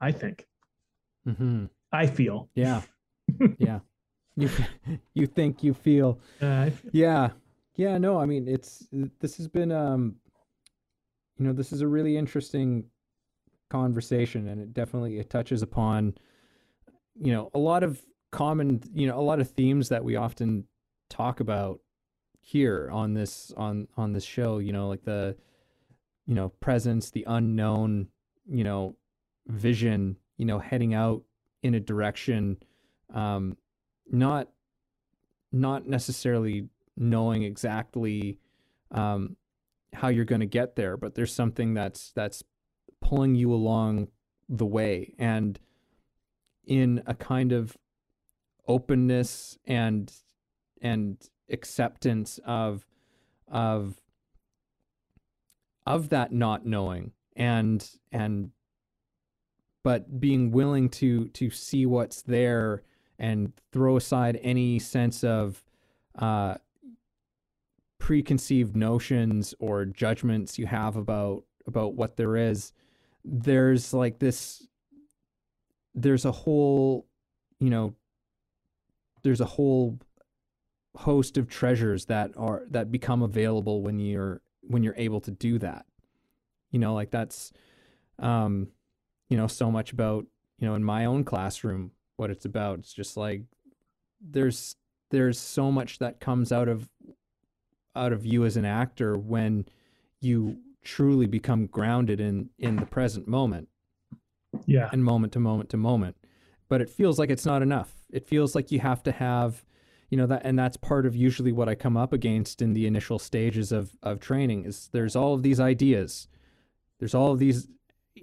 i think Mm-hmm. i feel Yeah. yeah. You you think you feel uh, feel- Yeah. Yeah, no, I mean it's this has been um you know, this is a really interesting conversation and it definitely it touches upon you know, a lot of common, you know, a lot of themes that we often talk about here on this on on this show, you know, like the you know, presence, the unknown, you know, vision, you know, heading out in a direction um not not necessarily knowing exactly um, how you're going to get there, but there's something that's that's pulling you along the way, and in a kind of openness and and acceptance of of of that not knowing and and but being willing to to see what's there and throw aside any sense of uh, preconceived notions or judgments you have about about what there is there's like this there's a whole you know there's a whole host of treasures that are that become available when you're when you're able to do that. You know like that's um you know so much about you know in my own classroom what it's about. It's just like there's there's so much that comes out of out of you as an actor when you truly become grounded in in the present moment. Yeah. And moment to moment to moment. But it feels like it's not enough. It feels like you have to have you know that and that's part of usually what i come up against in the initial stages of of training is there's all of these ideas. There's all of these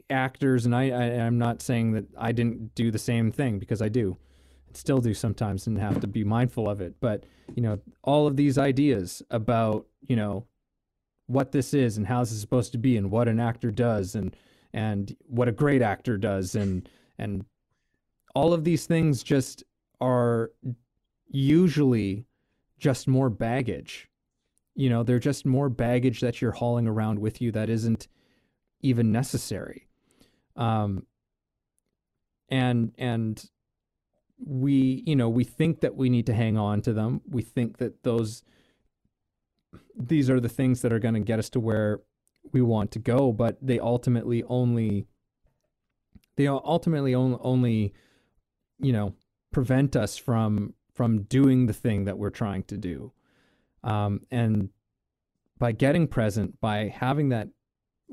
actors and I, I i'm not saying that i didn't do the same thing because i do still do sometimes and have to be mindful of it. But you know all of these ideas about you know what this is and how this is supposed to be and what an actor does and and what a great actor does and and all of these things just are usually just more baggage. You know they're just more baggage that you're hauling around with you that isn't even necessary. Um and and we you know we think that we need to hang on to them. We think that those these are the things that are going to get us to where we want to go but they ultimately only they ultimately only, you know prevent us from from doing the thing that we're trying to do. Um, and by getting present by having that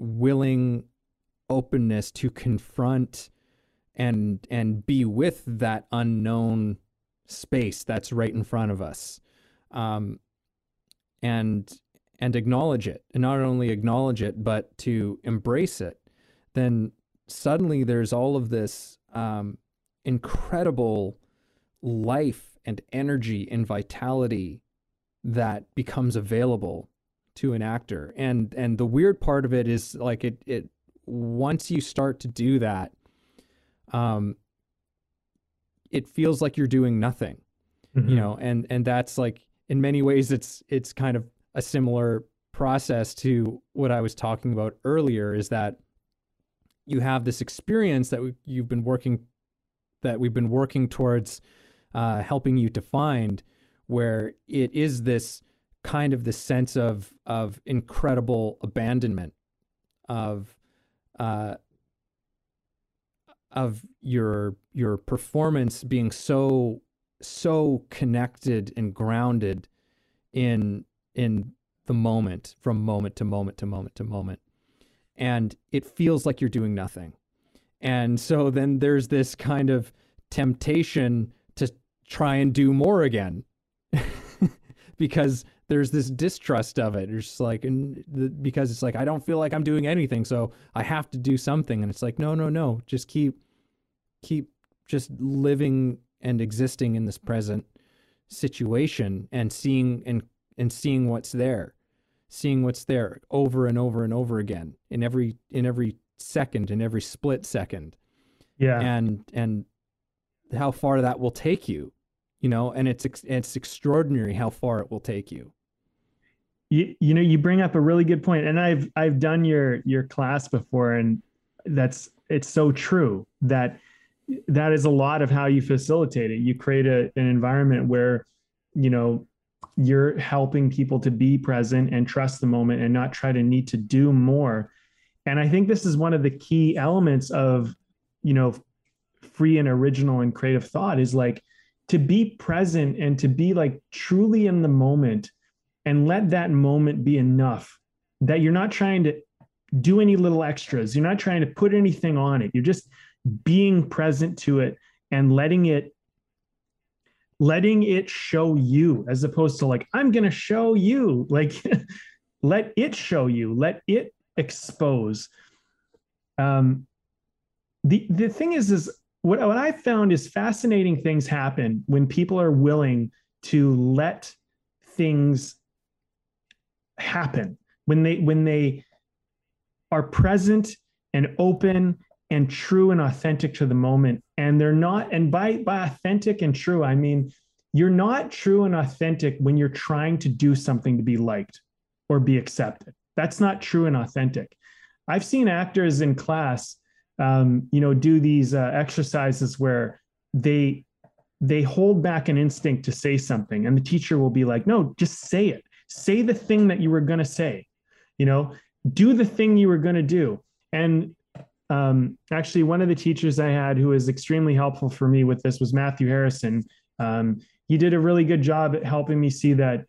willing openness to confront and and be with that unknown space that's right in front of us. Um, and and acknowledge it and not only acknowledge it but to embrace it. Then suddenly there's all of this um, incredible life and energy and vitality that becomes available to an actor. And and the weird part of it is like it it once you start to do that, um, it feels like you're doing nothing, Mhm. you know, and and that's like in many ways it's it's kind of a similar process to what I was talking about earlier is that you have this experience that we, you've been working that we've been working towards uh, helping you to find where it is this kind of the sense of of incredible abandonment of uh, of your your performance being so so connected and grounded in in the moment from moment to moment to moment to moment. And it feels like you're doing nothing. And so then there's this kind of temptation to try and do more again because there's this distrust of it. It's just like, and the, because it's like, I don't feel like I'm doing anything. So I have to do something. And it's like, no, no, no, just keep, keep just living and existing in this present situation and seeing and, and seeing what's there, seeing what's there over and over and over again in every, in every second, in every split second Yeah. and and how far that will take you you know and it's it's extraordinary how far it will take you. You, you know you bring up a really good point and i've i've done your your class before and that's it's so true that that is a lot of how you facilitate it. You create a, an environment where you know you're helping people to be present and trust the moment and not try to need to do more. And i think this is one of the key elements of you know free and original and creative thought is like to be present and to be like truly in the moment and let that moment be enough that you're not trying to do any little extras. You're not trying to put anything on it. You're just being present to it and letting it letting it show you as opposed to like I'm going to show you like let it show you let it expose um the the thing is is what what I found is fascinating things happen when people are willing to let things happen. When they when they are present and open and true and authentic to the moment. And they're not and by by authentic and true i mean you're not true and authentic when you're trying to do something to be liked or be accepted. That's not true and authentic. I've seen actors in class um, you know do these uh, exercises where they they hold back an instinct to say something and the teacher will be like no just say it. Say the thing that you were going to say you know? Do the thing you were going to do. And um, actually one of the teachers i had who was extremely helpful for me with this was matthew harrison. Um, he did a really good job at helping me see that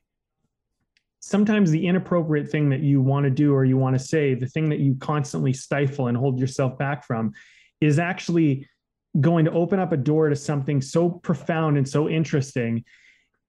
sometimes the inappropriate thing that you want to do or you want to say the thing that you constantly stifle and hold yourself back from is actually going to open up a door to something so profound and so interesting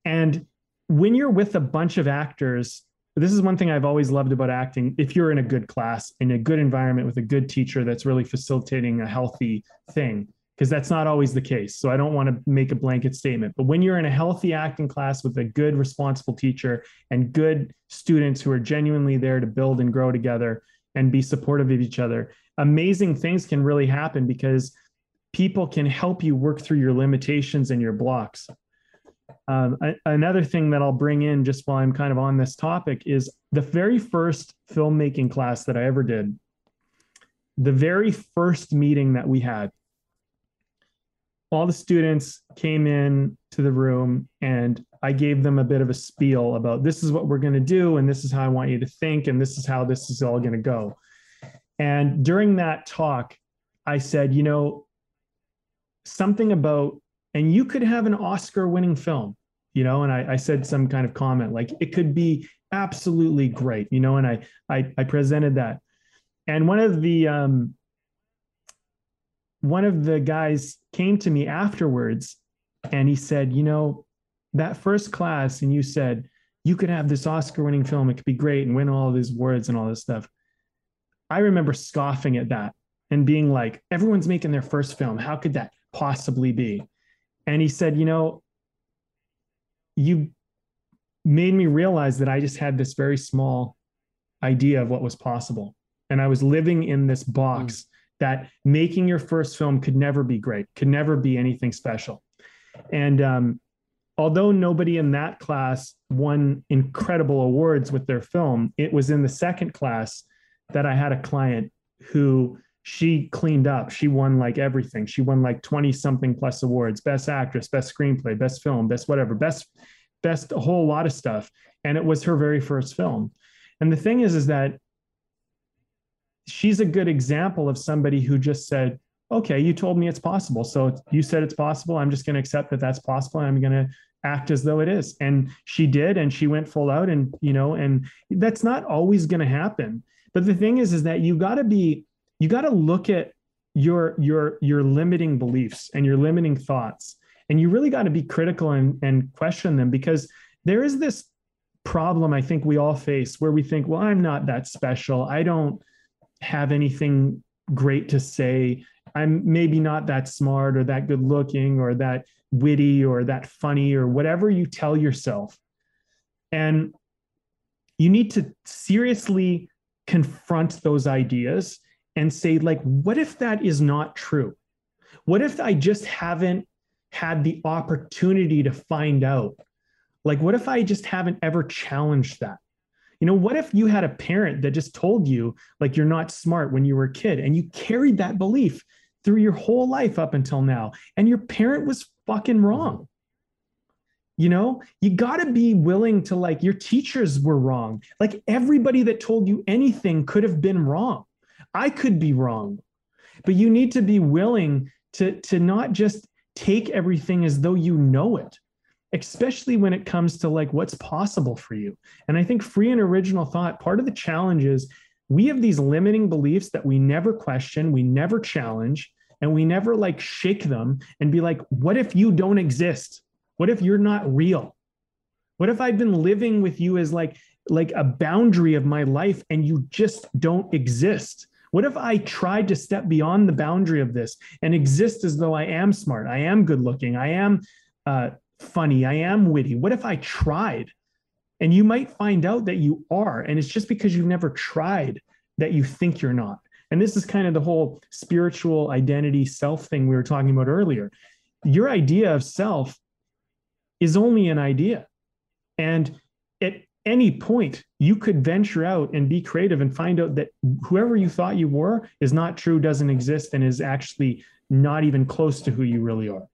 and when you're with a bunch of actors this is one thing I've always loved about acting. If you're in a good class, in a good environment with a good teacher that's really facilitating a healthy thing, because that's not always the case. So I don't want to make a blanket statement. But when you're in a healthy acting class with a good, responsible teacher and good students who are genuinely there to build and grow together and be supportive of each other, amazing things can really happen because people can help you work through your limitations and your blocks. Um, another thing that I'll bring in just while I'm kind of on this topic is the very first filmmaking class that I ever did. The very first meeting that we had, all the students came in to the room and I gave them a bit of a spiel about this is what we're going to do and this is how I want you to think and this is how this is all going to go. And during that talk, I said, you know, something about and you could have an Oscar winning film, you know, and I, I, said some kind of comment like it could be absolutely great, you know, and I I, I presented that. And one of the um, one of the guys came to me afterwards and he said, you know, that first class, and you said you could have this Oscar winning film, it could be great and win all these awards and all this stuff. I remember scoffing at that and being like, everyone's making their first film. How could that possibly be? And he said, you know, you made me realize that I just had this very small idea of what was possible. And I was living in this box mm. That making your first film could never be great, could never be anything special. And um, although nobody in that class won incredible awards with their film, it was in the second class that I had a client who she cleaned up. She won like everything. She won like 20 something plus awards best actress, best screenplay, best film, best whatever, best, best, a whole lot of stuff. And it was her very first film. And the thing is, is that she's a good example of somebody who just said, okay, you told me it's possible. So you said it's possible. I'm just going to accept that that's possible. I'm going to act as though it is. And she did, and she went full out. And, you know, and that's not always going to happen. But the thing is, is that you got to be, you got to look at your, your, your limiting beliefs and your limiting thoughts. And you really got to be critical and, and question them because there is this problem I think we all face where we think, well, I'm not that special. I don't have anything great to say. I'm maybe not that smart or that good looking or that witty or that funny or whatever you tell yourself. And you need to seriously confront those ideas and say, like, what if that is not true? What if I just haven't had the opportunity to find out? Like, what if I just haven't ever challenged that? You know, what if you had a parent that just told you, like, you're not smart when you were a kid and you carried that belief through your whole life up until now, and your parent was fucking wrong? You know, you got to be willing to, like, your teachers were wrong. Like, everybody that told you anything could have been wrong. I could be wrong, but you need to be willing to, to not just take everything as though you know it especially when it comes to like what's possible for you. And I think free and original thought, part of the challenge is we have these limiting beliefs that we never question, we never challenge, and we never like shake them and be like, what if you don't exist? What if you're not real? What if I've been living with you as like like a boundary of my life and you just don't exist? What if I tried to step beyond the boundary of this and exist as though I am smart, I am good looking, I am uh, funny, I am witty. What if I tried? And you might find out that you are. And it's just because you've never tried that you think you're not. And this is kind of the whole spiritual identity self thing we were talking about earlier. Your idea of self is only an idea. And at any point, you could venture out and be creative and find out that whoever you thought you were is not true, doesn't exist, and is actually not even close to who you really are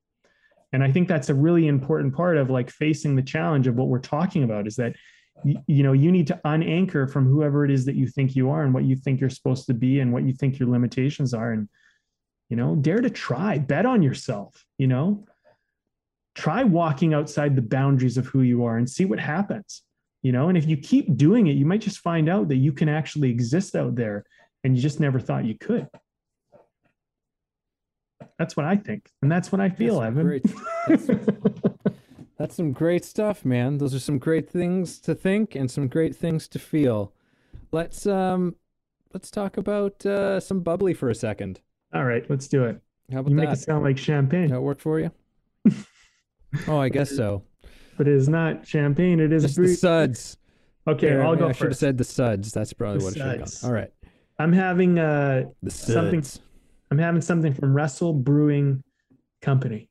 and i think that's a really important part of like facing the challenge of what we're talking about is that you know you need to unanchor from whoever it is that you think you are and what you think you're supposed to be and what you think your limitations are and you know dare to try. Bet on yourself you know? Try walking outside the boundaries of who you are and see what happens you know? And if you keep doing it you might just find out that you can actually exist out there and you just never thought you could that's what I think, and that's what I feel, that's Evan. Great, that's, that's some great stuff, man. Those are some great things to think and some great things to feel. Let's um, let's talk about uh, some bubbly for a second. All right, let's do it. How about you that? make it sound like champagne. That work for you? oh, I guess so. But it is not champagne. It is Just the suds. Okay, I'll go. I should have said the suds. That's probably the what suds. it should have gone. All right. I'm having uh, something I'm having something from Russell Brewing Company.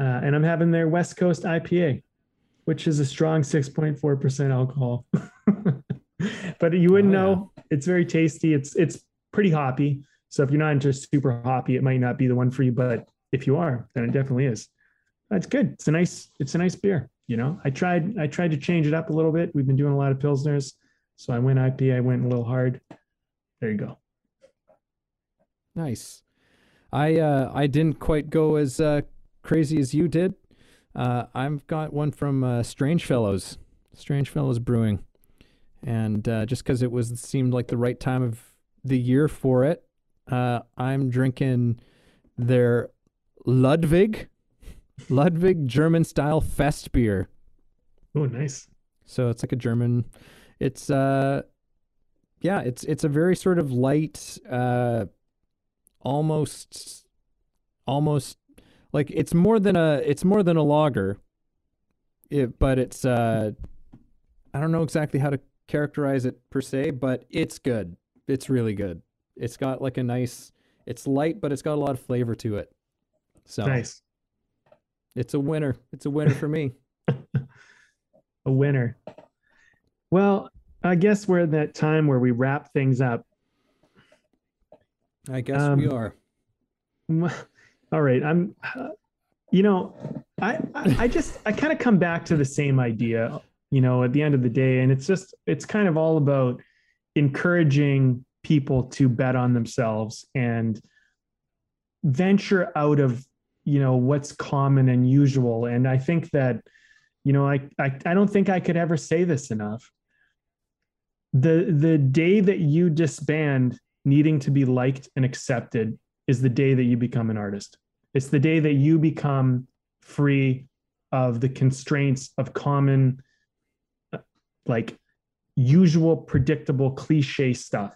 Uh, and I'm having their West Coast IPA, which is a strong 6.4% alcohol. but you wouldn't oh, yeah. know. It's very tasty. It's it's pretty hoppy. So if you're not into super hoppy, it might not be the one for you. But if you are, then it definitely is. It's good. It's a nice, it's a nice beer. You know, I tried, I tried to change it up a little bit. We've been doing a lot of pilsners. So I went IPA, I went a little hard. There you go. Nice. I uh, I didn't quite go as uh, crazy as you did. Uh, I've got one from uh, Strange Fellows, Strange Fellows Brewing, and uh, just because it was seemed like the right time of the year for it, uh, I'm drinking their Ludwig, Ludwig German style Fest beer. Oh, nice. So it's like a German. It's uh, yeah, it's it's a very sort of light uh almost almost like it's more than a it's more than a lager. It, but it's uh I don't know exactly how to characterize it per se, but it's good. It's really good. It's got like a nice it's light, but it's got a lot of flavor to it. So Nice. it's a winner. It's a winner for me. A winner. Well, I guess we're at that time where we wrap things up. I guess we Um, are. All right. I'm, uh, you know, I, I, I just, I kind of come back to the same idea, you know, at the end of the day. And it's just, it's kind of all about encouraging people to bet on themselves and venture out of, you know, what's common and usual. And I think that, you know, I, I, I don't think I could ever say this enough. The, the day that you disband needing to be liked and accepted is the day that you become an artist. It's the day that you become free of the constraints of common, uh, like usual, predictable, cliche stuff.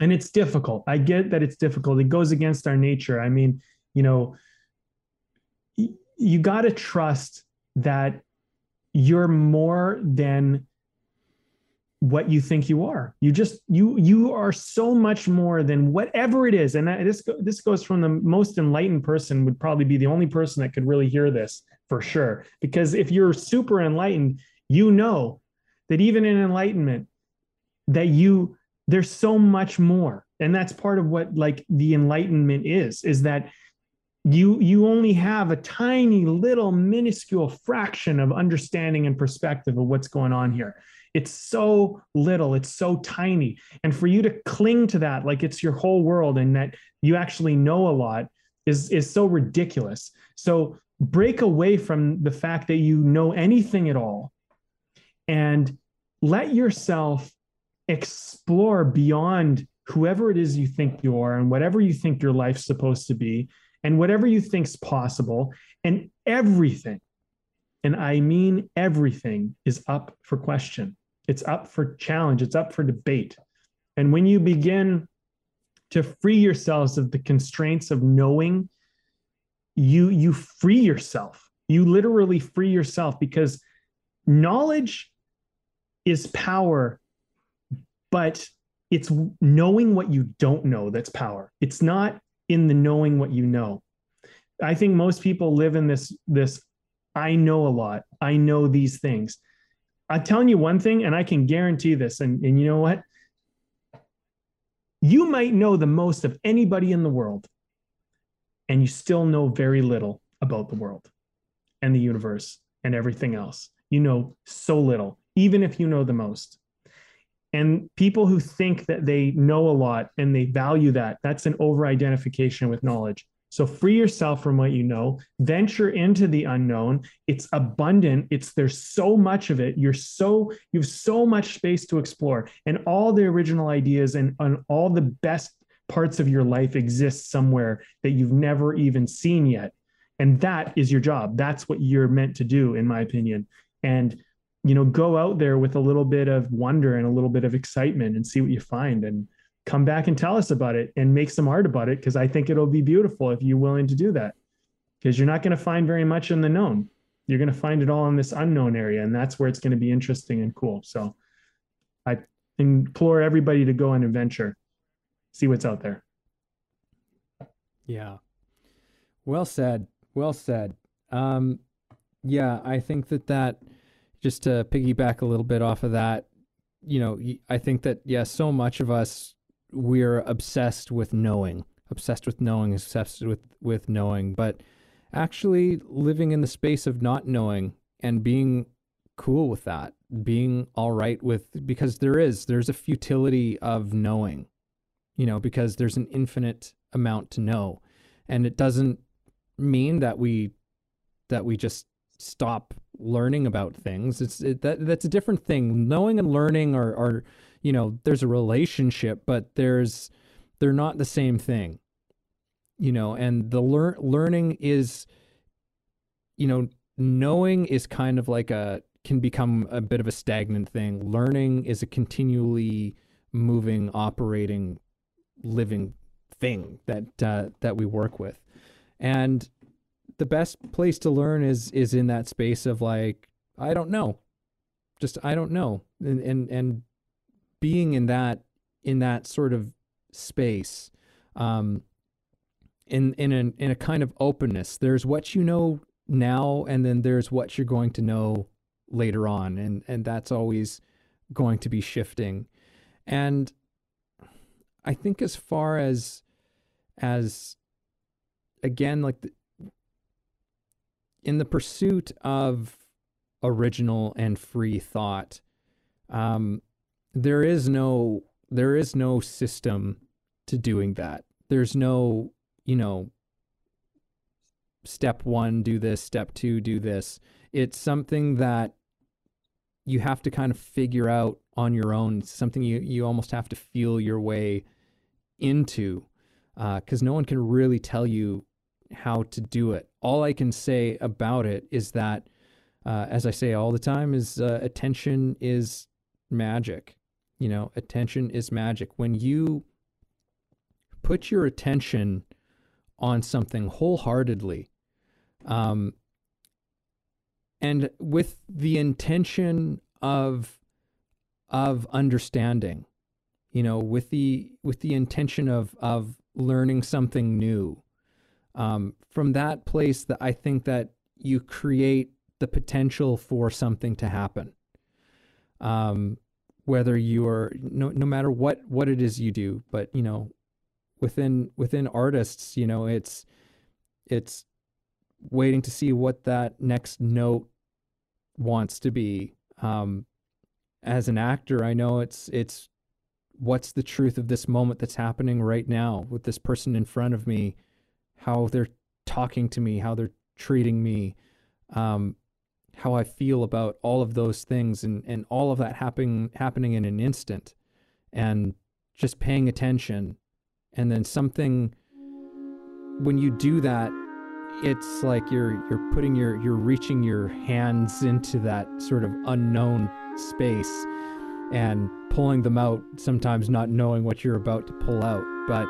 And it's difficult. I get that it's difficult. It goes against our nature. I mean, you know, you got to trust that you're more than what you think you are. You just you you are so much more than whatever it is. And that, this this goes from the most enlightened person would probably be the only person that could really hear this for sure. Because if you're super enlightened, you know that even in enlightenment, that you there's so much more. And that's part of what like the enlightenment is, is that you you only have a tiny little minuscule fraction of understanding and perspective of what's going on here. It's so little it's so tiny. And for you to cling to that like it's your whole world and that you actually know a lot is is so ridiculous. So break away from the fact that you know anything at all and let yourself explore beyond whoever it is you think you are and whatever you think your life's supposed to be and whatever you think's possible and everything and i mean everything is up for question. It's up for challenge. It's up for debate. And when you begin to free yourselves of the constraints of knowing you you free yourself. You literally free yourself because knowledge is power but it's knowing what you don't know that's power. It's not in the knowing what you know. I think most people live in this this i know a lot. I know these things. I'm telling you one thing and i can guarantee this and, and you know what? You might know the most of anybody in the world and you still know very little about the world and the universe and everything else. You know so little even if you know the most and people who think that they know a lot and they value that, that's an over identification with knowledge. So free yourself from what you know, venture into the unknown. It's abundant. It's there's so much of it. You're so you have so much space to explore. And all the original ideas and, and all the best parts of your life exist somewhere that you've never even seen yet. And that is your job. That's what you're meant to do, in my opinion. And you know go out there with a little bit of wonder and a little bit of excitement and see what you find and come back and tell us about it and make some art about it because i think it'll be beautiful if you're willing to do that because you're not going to find very much in the known you're going to find it all in this unknown area and that's where it's going to be interesting and cool so i implore everybody to go on adventure see what's out there Yeah. Well said. Well said. Um, yeah, I think that that just to piggyback a little bit off of that, you know, I think that yeah, so much of us we're obsessed with knowing, obsessed with knowing, obsessed with with knowing, but actually living in the space of not knowing and being cool with that, being all right with because there is there's a futility of knowing, you know, because there's an infinite amount to know, and it doesn't mean that we that we just stop learning about things. It's it, that that's a different thing. Knowing and learning are are you know there's a relationship, but there's they're not the same thing. You know, and the lear- learning is, you know, knowing is kind of like a can become a bit of a stagnant thing. Learning is a continually moving, operating, living thing that uh, that we work with, and the best place to learn is is in that space of like I don't know, just I don't know, and and and being in that in that sort of space, um, in in a in a kind of openness. There's what you know now, and then there's what you're going to know later on, and and that's always going to be shifting, and I think as far as as again like the, in the pursuit of original and free thought um, there is no there is no system to doing that. There's no you know step 1 do this step 2 do this. It's something that you have to kind of figure out on your own. It's something you you almost have to feel your way into because uh, no one can really tell you how to do it. All I can say about it is that, uh, as I say all the time, is uh, attention is magic. You know, attention is magic. When you put your attention on something wholeheartedly, um, and with the intention of of understanding, you know, with the with the intention of of learning something new. Um, from that place, that I think that you create the potential for something to happen. Um, whether you're no no matter what what it is you do, but you know, within within artists, you know, it's it's waiting to see what that next note wants to be. Um, as an actor, I know it's it's what's the truth of this moment that's happening right now with this person in front of me, how they're talking to me, how they're treating me, um, how I feel about all of those things, and and all of that happening happening in an instant, and just paying attention, and then something. When you do that, it's like you're you're putting your you're reaching your hands into that sort of unknown space and pulling them out, sometimes not knowing what you're about to pull out. But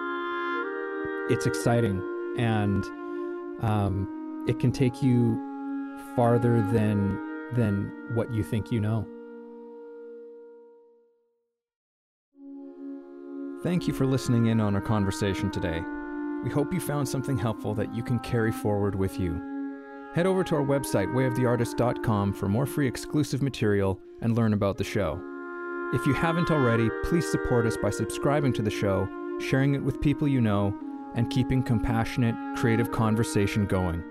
it's exciting and um, it can take you farther than than what you think you know. Thank you for listening in on our conversation today. We hope you found something helpful that you can carry forward with you. Head over to our website, wayoftheartist.com, for more free exclusive material and learn about the show. If you haven't already, please support us by subscribing to the show, sharing it with people you know, and keeping compassionate, creative conversation going.